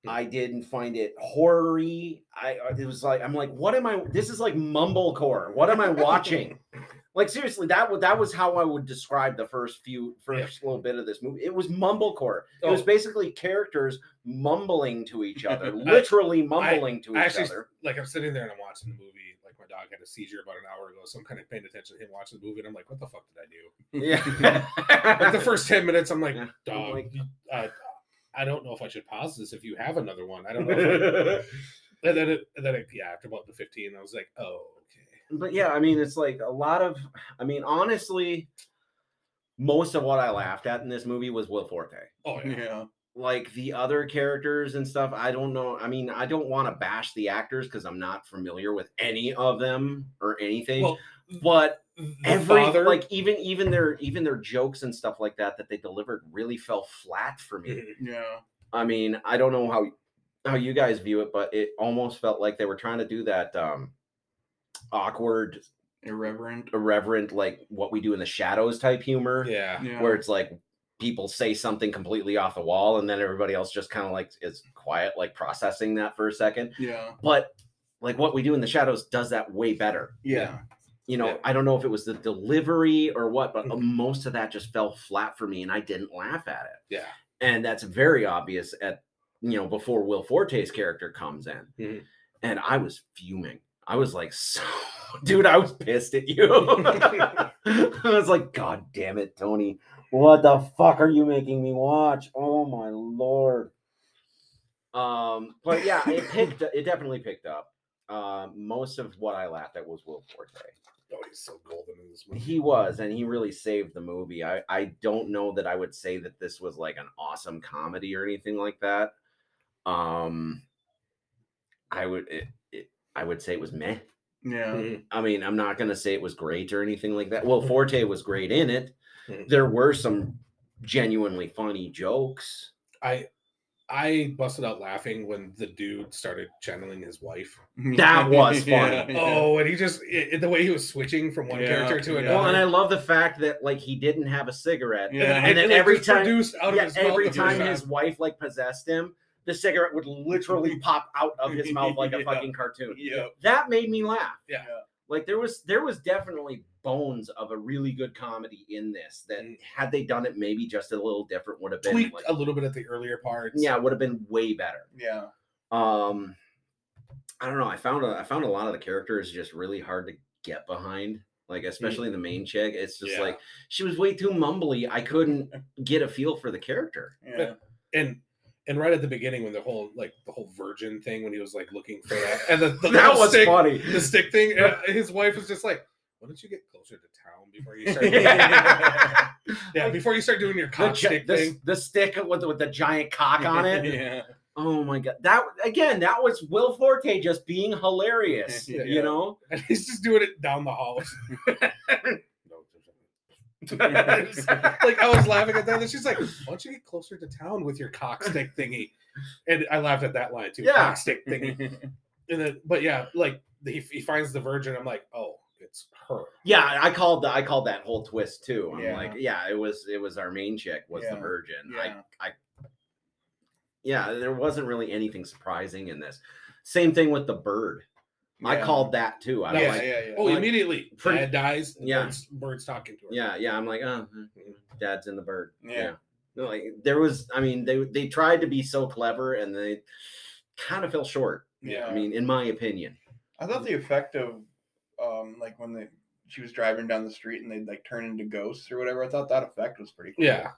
I didn't find it horror-y. I I- it was like I'm like, what am I? This is like mumblecore. What am I watching? like seriously, that was that was how I would describe the first few first little bit of this movie. It was mumblecore. It was Oh. basically characters mumbling to each other, literally mumbling to I each actually other. like I'm sitting there and I'm watching the movie. Like my dog had a seizure about an hour ago, so I'm kind of paying attention to him watching the movie, and I'm like, what the fuck did I do? Yeah. Like the first ten minutes, I'm like, Yeah. dog, Like- uh, I don't know if I should pause this if you have another one. I don't know. If I, and then, it, and then it, yeah, after about the 15, I was like, oh, okay. but yeah, I mean, it's like a lot of. I mean, honestly, most of what I laughed at in this movie was Will Forte. Oh yeah. Yeah. Like the other characters and stuff, I don't know. I mean, I don't want to bash the actors because I'm not familiar with any of them or anything. Well, but the every father, like even even their even their jokes and stuff like that that they delivered really fell flat for me. Yeah. I mean, I don't know how how you guys view it, but it almost felt like they were trying to do that um awkward, Irreverent. irreverent, like what we do in the shadows type humor, yeah, Yeah. where it's like people say something completely off the wall and then everybody else just kind of like is quiet, like processing that for a second. Yeah. But like what we do in the shadows does that way better. Yeah. You know, Yeah. I don't know if it was the delivery or what, but Mhm. most of that just fell flat for me and I didn't laugh at it. Yeah. And that's very obvious at, you know, before Will Forte's character comes in. Mhm. And I was fuming. I was like, so, dude, I was pissed at you. I was like, God damn it, Tony. What the fuck are you making me watch? Oh my lord. Um, but yeah, it picked it definitely picked up. Um, most of what I laughed at was Will Forte. Oh, he's so golden in this movie. He was, and he really saved the movie. I, I don't know that I would say that this was like an awesome comedy or anything like that. Um, I would it, it, I would say it was meh. Yeah. Mhm. I mean, I'm not gonna say it was great or anything like that. Well, Forte was great in it. Mhm. There were some genuinely funny jokes. I I busted out laughing when the dude started channeling his wife. Mm-hmm. That was funny. Yeah, yeah. Oh, and he just it, the way he was switching from one Yeah, character to yeah. another. Well, and I love the fact that like he didn't have a cigarette. Yeah. And then like, every time produced out yeah, his every the first time his wife like possessed him, the cigarette would literally pop out of his mouth like a Yeah. fucking cartoon. Yeah. That made me laugh. Yeah. Like there was there was definitely bones of a really good comedy in this that Mm. had they done it maybe just a little different would have been tweaked like, a little bit at the earlier parts. yeah, would have been way better. Yeah. Um I don't know. I found a, I found a lot of the characters just really hard to get behind. Like especially the main chick. It's just Yeah. like she was way too mumbly. I couldn't get a feel for the character. Yeah. and and right at the beginning when the whole like the whole virgin thing when he was like looking for that and the, the that was stick, funny. the stick thing. uh, his wife was just like, "Why don't you get closer to town before you start?" Yeah. before you start doing your cock gi- stick the, thing. the stick with, with the giant cock on it. yeah. Oh my god. That again, that was Will Forte just being hilarious. Yeah. You know? And he's just doing it down the hall. like I was laughing at that, and she's like, "Why don't you get closer to town with your cock stick thingy?" And I laughed at that line too. Yeah. Cock stick thingy. And then, but yeah, like he, he finds the virgin. I'm like, oh, her. Yeah, I called the, I called that whole twist too. I'm Yeah. like, yeah, it was it was our main chick was the virgin. Yeah. I I yeah, there wasn't really anything surprising in this. Same thing with the bird. I called that too. I Yeah, like, yeah, yeah. Oh, Like, immediately, pretty- dad dies. Yeah. birds, birds talking to her. yeah, yeah. I'm like, oh, mm, mm, dad's in the bird. Yeah. Yeah. No, Like there was, I mean, they they tried to be so clever and they kind of fell short. Yeah. I mean, in my opinion. I thought the effect of um like when they she was driving down the street and they'd like turn into ghosts or whatever. I thought that effect was pretty cool. yeah,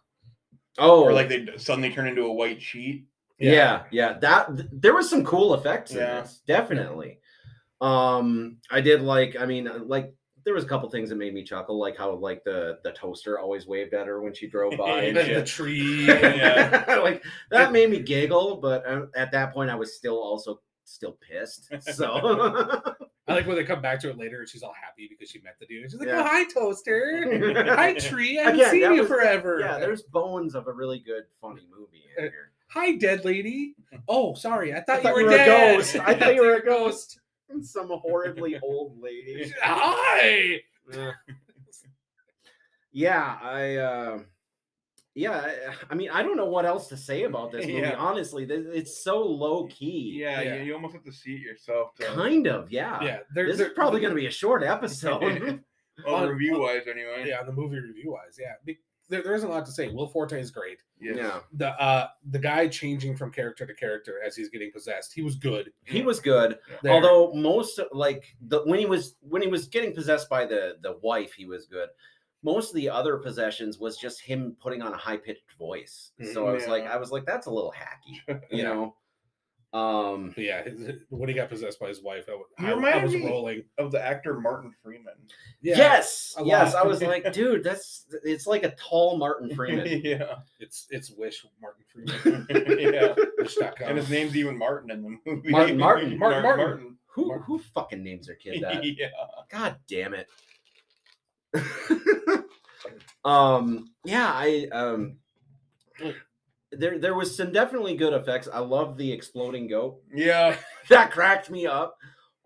Oh, Or like they suddenly turn into a white sheet. yeah, yeah. That th- there was some cool effects in Yeah. this, definitely. Um, I did like, I mean, like there was a couple things that made me chuckle, like how like the the toaster always waved at her when she drove by. And and the, tree. Yeah. like that made me giggle, but uh, at that point, I was still also still pissed. So I like when they come back to it later and she's all happy because she met the dude. She's like, Yeah. "Oh, hi, toaster. hi, tree. I haven't Again, seen you was- forever. yeah, there's bones of a really good funny movie in here. Hi, dead lady. Oh, sorry. I thought, thought you you were, were a ghost. I thought you were a ghost. Some horribly old lady. Hi. Yeah. yeah, I uh yeah, I- I mean, I don't know what else to say about this movie. Yeah. Honestly, it's so low key. Yeah, Yeah. You, you almost have to see it yourself. To, kind of. Yeah, Yeah, there- this there- is probably going to be a short episode. well, review wise, anyway. Yeah, the movie review wise, yeah. There, there isn't a lot to say. Will Forte is great. Yes. yeah, The uh the guy changing from character to character as he's getting possessed, he was good. he was good. There. Although most like the when he was when he was getting possessed by the the wife, he was good. Most of the other possessions was just him putting on a high pitched voice. So I was like, I was like, that's a little hacky, you Yeah. know. Um, But yeah, his, his- when he got possessed by his wife, I, wa- I- I was rolling. Of the actor Martin Freeman. Yeah, yes, yes. I was like, dude, that's it's like a tall Martin Freeman. yeah. it's it's Wish Martin Freeman. yeah. Wish.com. And his name's even Martin in the movie. Martin, Martin, Martin, Martin. Who Martin. who fucking names their kid that? yeah. God damn it. um yeah, I um there there was some definitely good effects. I love the exploding goat. Yeah. That cracked me up.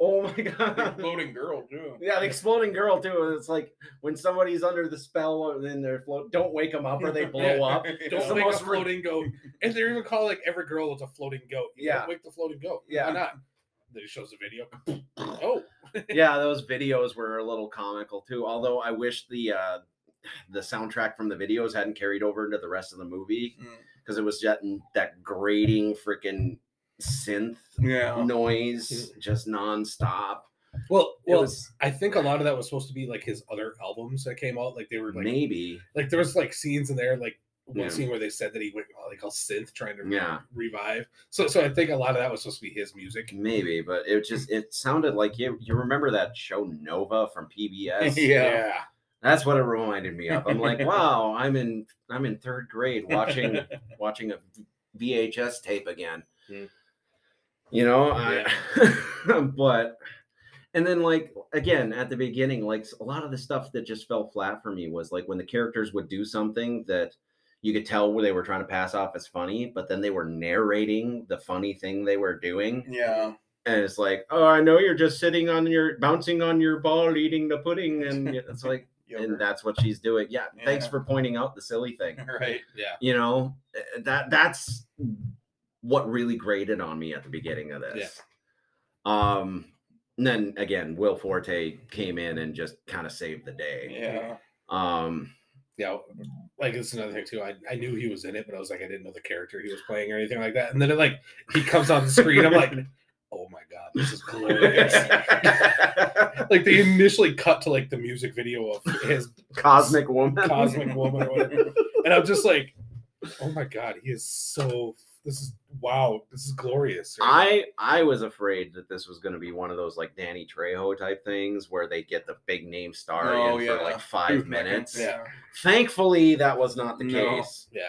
Oh my god, The exploding girl, too. Yeah, the exploding girl too. It's like when somebody's under the spell and then they're float. Don't wake them up or they blow up. Don't It's the make a most ri- floating goat. And they even call like every girl is a floating goat. You Yeah. Wake the floating goat. Yeah. Why not? Then it shows the video. oh, yeah, those videos were a little comical too. Although I wish the uh the soundtrack from the videos hadn't carried over into the rest of the movie Mm. because it was that that grating freaking synth Yeah. noise just nonstop. well, well. was I think a lot of that was supposed to be like his other albums that came out. Like they were like, maybe like there was like scenes in there, like one Yeah. scene where they said that he went uh, like all synth trying to Yeah. revive. So, so I think a lot of that was supposed to be his music. maybe, but it just it sounded like you you remember that show Nova from PBS? Yeah. That's what it reminded me of. I'm like, wow, I'm in I'm in third grade watching watching a VHS tape again. Hmm. You know, I, but and then like again at the beginning, like a lot of the stuff that just fell flat for me was like when the characters would do something that you could tell where they were trying to pass off as funny, but then they were narrating the funny thing they were doing. Yeah. And it's like, oh, I know you're just sitting on your bouncing on your ball, eating the pudding, and it's like, and that's what she's doing. Yeah, thanks for pointing out the silly thing. right. Yeah. You know, eh, that that's what really grated on me at the beginning of this. Yeah. Um, and then again, Will Forte came in and just kind of saved the day. Yeah. Um, Yeah. Like it's another thing too. I, I knew he was in it, but I was like, I didn't know the character he was playing or anything like that. And then it like he comes on the screen. I'm like, oh my god, this is glorious. like they initially cut to like the music video of his Cosmic Woman. cosmic woman or whatever. And I'm just like, oh my god, he is so this is wow, this is glorious. I I was afraid that this was going to be one of those like Danny Trejo type things where they get the big name star Oh, in yeah. for like five seconds, minutes. Yeah. Thankfully, that was not the No. case yeah.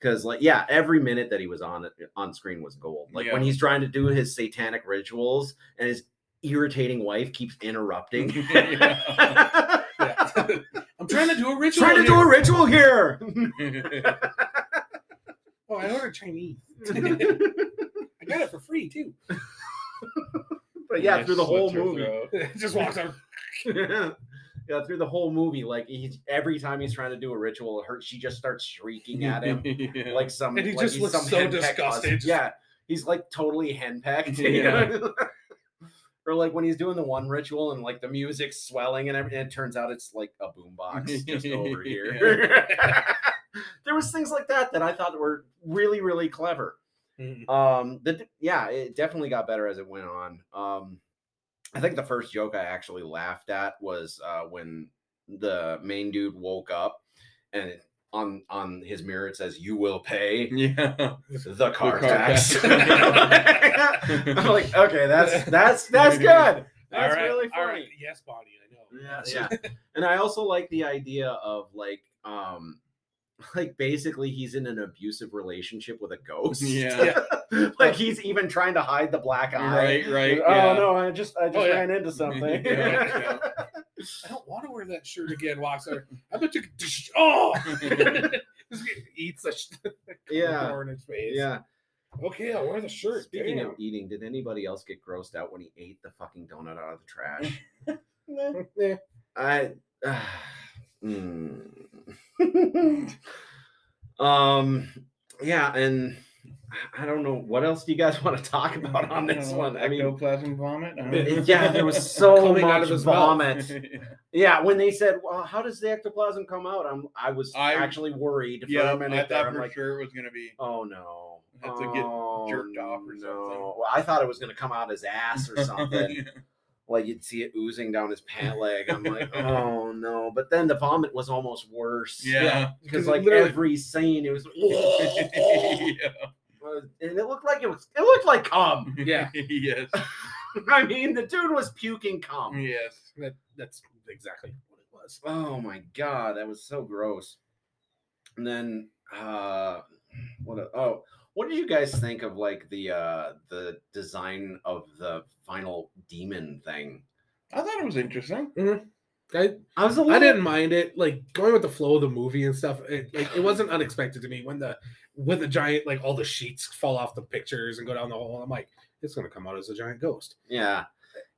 because, like, yeah, every minute that he was on on screen was gold. Like when he's trying to do his satanic rituals and his irritating wife keeps interrupting. Yeah. yeah. I'm trying to do a ritual. trying to do a ritual here. Oh, I ordered Chinese. I got it for free too. but yeah, Nice through the whole movie. just walks out. yeah, through the whole movie, like he's every time he's trying to do a ritual, her she just starts shrieking at him Yeah. like some. And he like just he's looks some so henpecked disgusted. husband. Yeah, he's like totally henpecked. you know? or like when he's doing the one ritual and like the music's swelling and everything, it turns out it's like a boombox just over here. there was things like that that I thought were really really clever. Mhm. Um, the yeah, it definitely got better as it went on. Um, I think the first joke I actually laughed at was uh, when the main dude woke up and it- on on his mirror it says "You will pay yeah. the car, car tax." tax. I'm like, okay, that's that's that's good. That's right, really funny. right. Yes, Bonnie, I know. Yeah, yeah. and I also like the idea of like um like basically he's in an abusive relationship with a ghost. Yeah. like he's even trying to hide the black eye. Right, right. Oh yeah. no, I just I just Oh, yeah. ran into something. Yeah, I don't want to wear that shirt again. Walks out. I bet you. could- Oh, Just eats a sh- Yeah. corn in his face. yeah. Okay, I'll wear the shirt. Speaking Damn. of eating, did anybody else get grossed out when he ate the fucking donut out of the trash? I mm. um yeah, and I don't know what else do you guys want to talk about on this know, one. I mean, ectoplasm vomit. I don't It- know. yeah, there was so much vomit. Yeah, when they said, "Well, how does the ectoplasm come out?" I'm, I was I- actually worried for yeah, a minute I thought I'm for like, sure it was gonna be. "Oh no!" Have to get Oh, jerked off or no. something. Well, I thought it was going to come out his ass or something. Like you'd see it oozing down his pant leg. I'm like, "Oh no!" But then the vomit was almost worse. yeah. because Because like literally- every scene, it was, yeah. and it looked like it was, it looked like cum. Yeah. yes. I mean, the dude was puking cum. Yes. That, that's exactly what it was. Oh my god, that was so gross. And then uh what a, oh what did you guys think of like the uh the design of the final demon thing? I thought it was interesting. I, I was a I little I didn't mind it. Like going with the flow of the movie and stuff. It, like, it wasn't unexpected to me when the when the giant like all the sheets fall off the pictures and go down the hole. I'm like, it's gonna come out as a giant ghost. Yeah.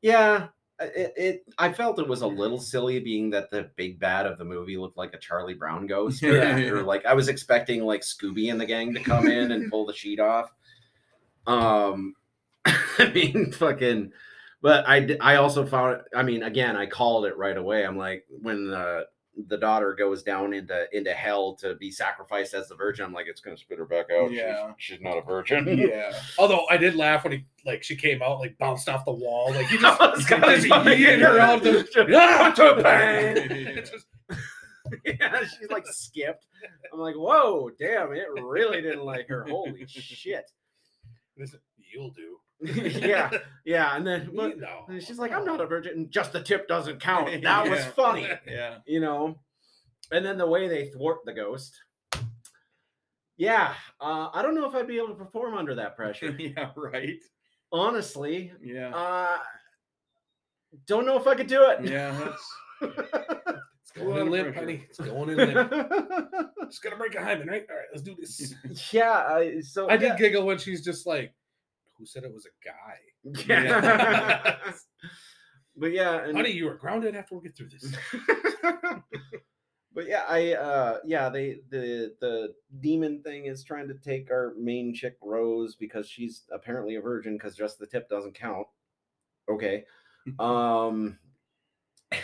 Yeah. It, it I felt it was a little silly being that the big bad of the movie looked like a Charlie Brown ghost. Or, Yeah. or like I was expecting like Scooby and the gang to come in and pull the sheet off. Um I mean, fucking. But I, I also found. I mean, again, I called it right away. I'm like, when the the daughter goes down into into hell to be sacrificed as the virgin, I'm like, it's gonna spit her back out. She's- Yeah. she's, not a virgin. Yeah. Although I did laugh when he like she came out like bounced off the wall like he just That was kinda just yeeted her out the. Just- yeah, she's like skipped. I'm like, whoa, damn! It really didn't like her. Holy shit. this- You'll do. yeah, yeah, and then but, no. and she's like, I'm not a virgin. And Just the tip doesn't count. That was funny. Yeah. you know and then the way they thwart the ghost yeah uh, i don't know if i'd be able to perform under that pressure yeah. Right. honestly Yeah. uh don't know if i could do it Yeah. That's. It's going in limp, honey. It's going in limp. Just gonna break a hymen, right? All right, let's do this. yeah I, so I did giggle when she's just like, "Who said it was a guy?" yeah. but yeah and, Honey, you are grounded after we get through this. but yeah i uh yeah they the the demon thing is trying to take our main chick rose because she's apparently a virgin because just the tip doesn't count okay um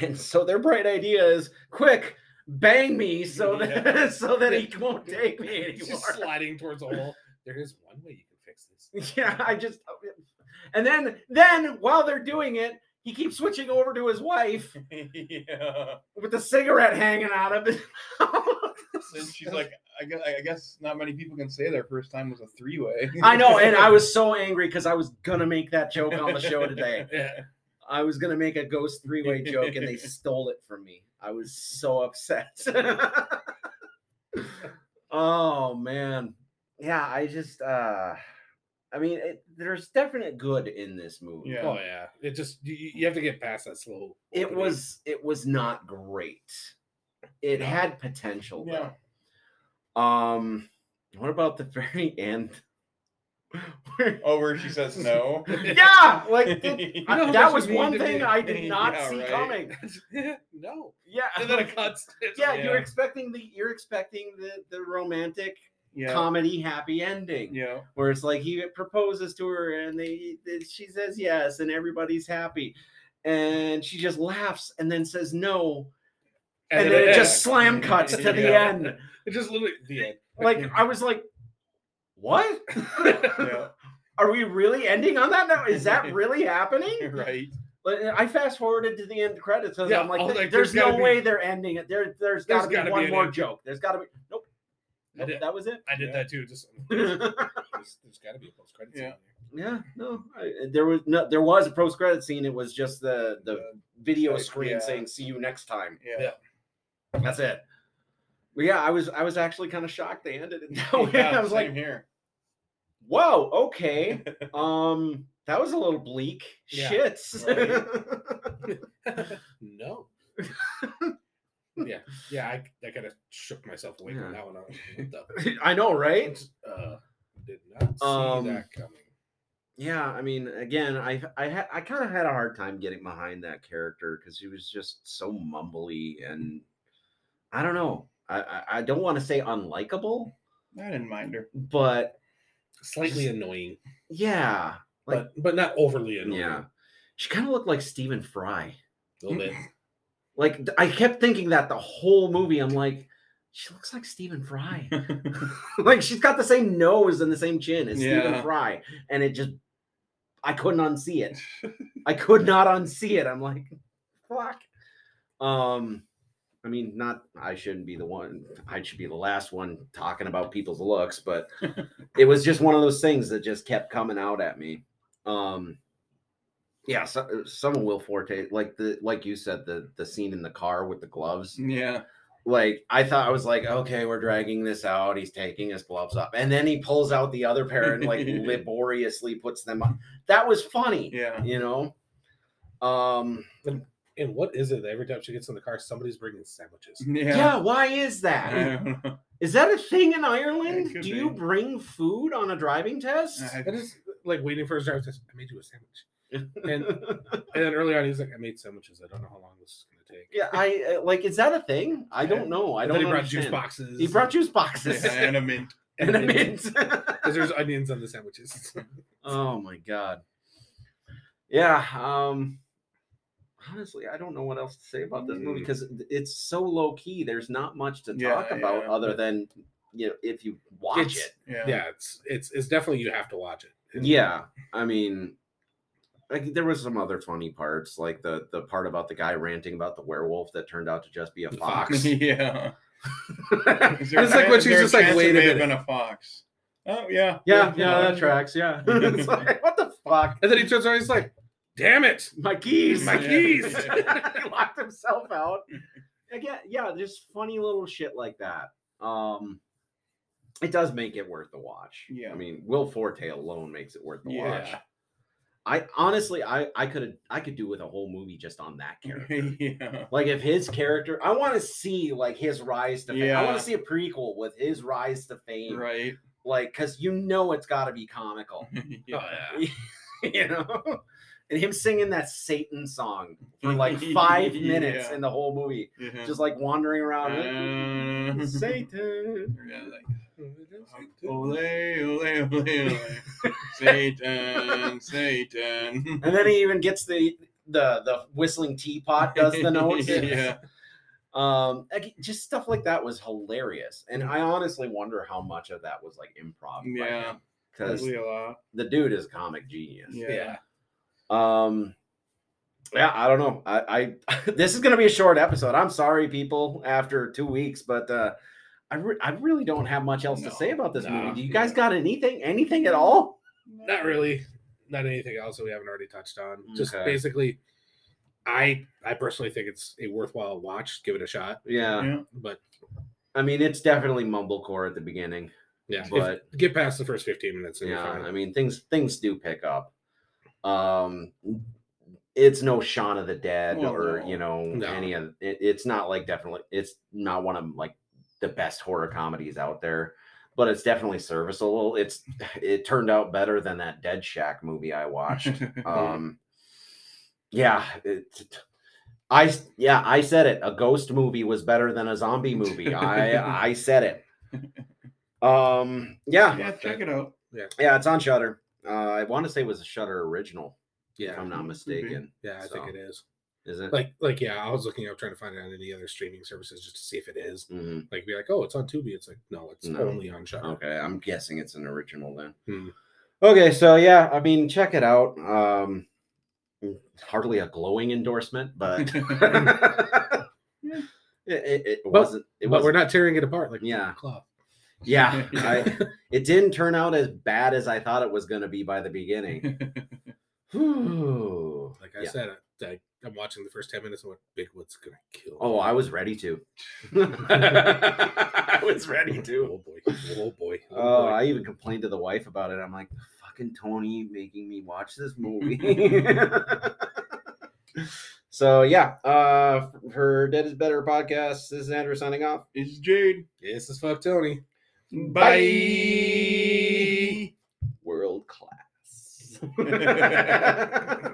and so their bright idea is quick bang me so that Yeah. so that he won't take me anymore sliding towards a hole. There is one way you can fix this. yeah i just and then then while they're doing it he keeps switching over to his wife yeah. with the cigarette hanging out of it. and she's like, I guess, I guess not many people can say their first time was a three way. I know, and I was so angry because I was gonna make that joke on the show today. Yeah. I was gonna make a ghost three way joke, and they stole it from me. I was so upset. oh man, yeah. I just, uh I mean, it, there's definite good in this movie. Yeah. Oh yeah. It just you, you have to get past that slow. It opening. was, it was not great. It No. had potential. Yeah. Though. Um, what about the very end? Where- Oh, where she says no. yeah, like it- You I- that was one thing be- I did not Yeah, see right. coming. no. Yeah, And then it cuts. It's- yeah, you're expecting the you're expecting the the romantic Yeah. comedy happy ending Yeah. where it's like he proposes to her and they they- she says yes and everybody's happy and she just laughs and then says no and, then, it just slam cuts to the end It just literally the end. like i was like what Yeah. are we really ending on that now is that really happening Right. But I fast forwarded to the end credits, and Yeah, I'm like, I was "There- like, "There's, there's no be- way they're ending it. There, there's got to be gotta be one more joke. There's got to be nope. I did- that was it. I did Yeah. that too. Just yeah, there's, there's got to be a post credit Yeah. Yeah. no, I, there was no, there was a post credit scene. It was just the the The- video like, screen yeah. saying "See you next time." Yeah. Yeah. That's it. But yeah, I was I was actually kind of shocked they ended it that way. Yeah, I was like, same here. "Whoa, okay." um, that was a little bleak. Yeah, Shits. no. Yeah, yeah. I, I kind of shook myself away Yeah. from that one. I was the I know, right? Uh, did not see Um, that coming. Yeah, I mean, again, I I had I kind of had a hard time getting behind that character because he was just so mumbly and I don't know. I I, I don't want to say unlikable, I didn't mind her. but Slightly annoying, yeah, like but but not overly annoying. yeah, she kind of looked like Stephen Fry. a little bit. Like I kept thinking that the whole movie. I'm like, she looks like Stephen Fry. like she's got the same nose and the same chin as Stephen Fry, and it just I couldn't unsee it. I could not unsee it. I'm like, fuck. Um, I mean, not I shouldn't be the one. I should be the last one talking about people's looks, but it was just one of those things that just kept coming out at me. Um, yeah, so, some of Will Forte, like the like you said, the the scene in the car with the gloves. yeah. Like I thought, I was like, okay, we're dragging this out. He's taking his gloves off, and then he pulls out the other pair and like laboriously puts them on. That was funny Yeah. you know um And what is it that every time she gets in the car, somebody's bringing sandwiches? yeah, Yeah. why is I that don't know. is that a thing in ireland could do you bring food on a driving test I- I just like waiting for his driver to say, I made you a sandwich. And and then early on, he's like, I made sandwiches. I don't know how long this is gonna take. yeah i uh, like is that a thing i don't know i And don't then he brought understand. juice boxes. he brought juice boxes and a mint. and a mint because there's onions on the sandwiches. oh my god yeah. Um, honestly, I don't know what else to say about this movie Mm. because it's so low key. There's not much to Yeah, talk about yeah. other than you know if you watch It's- it. Yeah. Yeah, it's it's it's definitely you have to watch it. And- Yeah, I mean, like there was some other funny parts, like the the part about the guy ranting about the werewolf that turned out to just be a fox. fox. yeah. yeah, there It's like chan- when is she's just like, chance "Wait a may have minute." been a fox. Oh yeah. yeah, yeah, that tracks. Yeah, it's like what the fuck? And then he turns around, he's like, "Damn it!" My keys, My Yeah. keys. he locked himself out. Again, yeah, just funny little shit like that. Um, it does make it worth the watch. Yeah. I mean, Will Forte alone makes it worth the Yeah. watch. I honestly, I I could I could do with a whole movie just on that character. yeah. like if his character, I want to see like his rise to fame. Yeah. I want to see a prequel with his rise to fame, Right. like because you know it's got to be comical, yeah. you know. And him singing that Satan song for like five minutes Yeah. in the whole movie, Yeah. just like wandering around. Uh, Satan. yeah, like, ole, ole, ole, ole. Satan, Satan. And then he even gets the the the whistling teapot does the notes. yeah. Um, just stuff like that was hilarious, and I honestly wonder how much of that was like improv. Yeah. because Probably a lot. the dude is a comic genius. Yeah. Um, yeah, I don't know. I, I this is gonna be a short episode. I'm sorry, people, after two weeks, but uh, I re- I really don't have much else to say about this no, movie. Do you guys yeah. got anything, anything at all? Not really. Not anything else that we haven't already touched on. Just basically, I I personally think it's a worthwhile watch. Give it a shot. Yeah, Yeah. But I mean, it's definitely mumblecore at the beginning, yeah, if- but get past the first fifteen minutes. And yeah, you're fine. I mean, things things do pick up. Um, it's no Shaun of the Dead Well, or no. you know No. any of it, it's not like definitely it's not one of like the best horror comedies out there, but it's definitely serviceable. It's it turned out better than that Dead Shack movie I watched. um, yeah, I yeah I said it. A ghost movie was better than a zombie movie. I I said it. Um, yeah, yeah, check it out. yeah, yeah, it's on Shudder. Uh, I want to say it was a Shudder original, if yeah, I'm not could be. mistaken. yeah, I think it is. Is it? Like like yeah, I was looking up trying to find it on any other streaming services just to see if it is. Mhm. Like be like, oh, it's on Tubi. It's like no, it's No. only on Shudder. Okay, I'm guessing it's an original then. Hmm. Okay, so yeah, I mean, check it out. Um, hardly a glowing endorsement, but it, it, it But- wasn't. It but was we're not tearing it apart like Yeah. cloth. Yeah, I, it didn't turn out as bad as I thought it was going to be by the beginning. Like I Yeah. said, I, I, I'm watching the first ten minutes and what Bigwood's gonna kill. Oh, I was ready to. I was ready to. Oh boy! Oh boy! Oh, Oh, boy. I even complained to the wife about it. I'm like, fucking Tony making me watch this movie. so yeah, uh for Dead is Better podcast, this is Andrew signing off. It's Jade. This is fuck Tony. Bye. World class.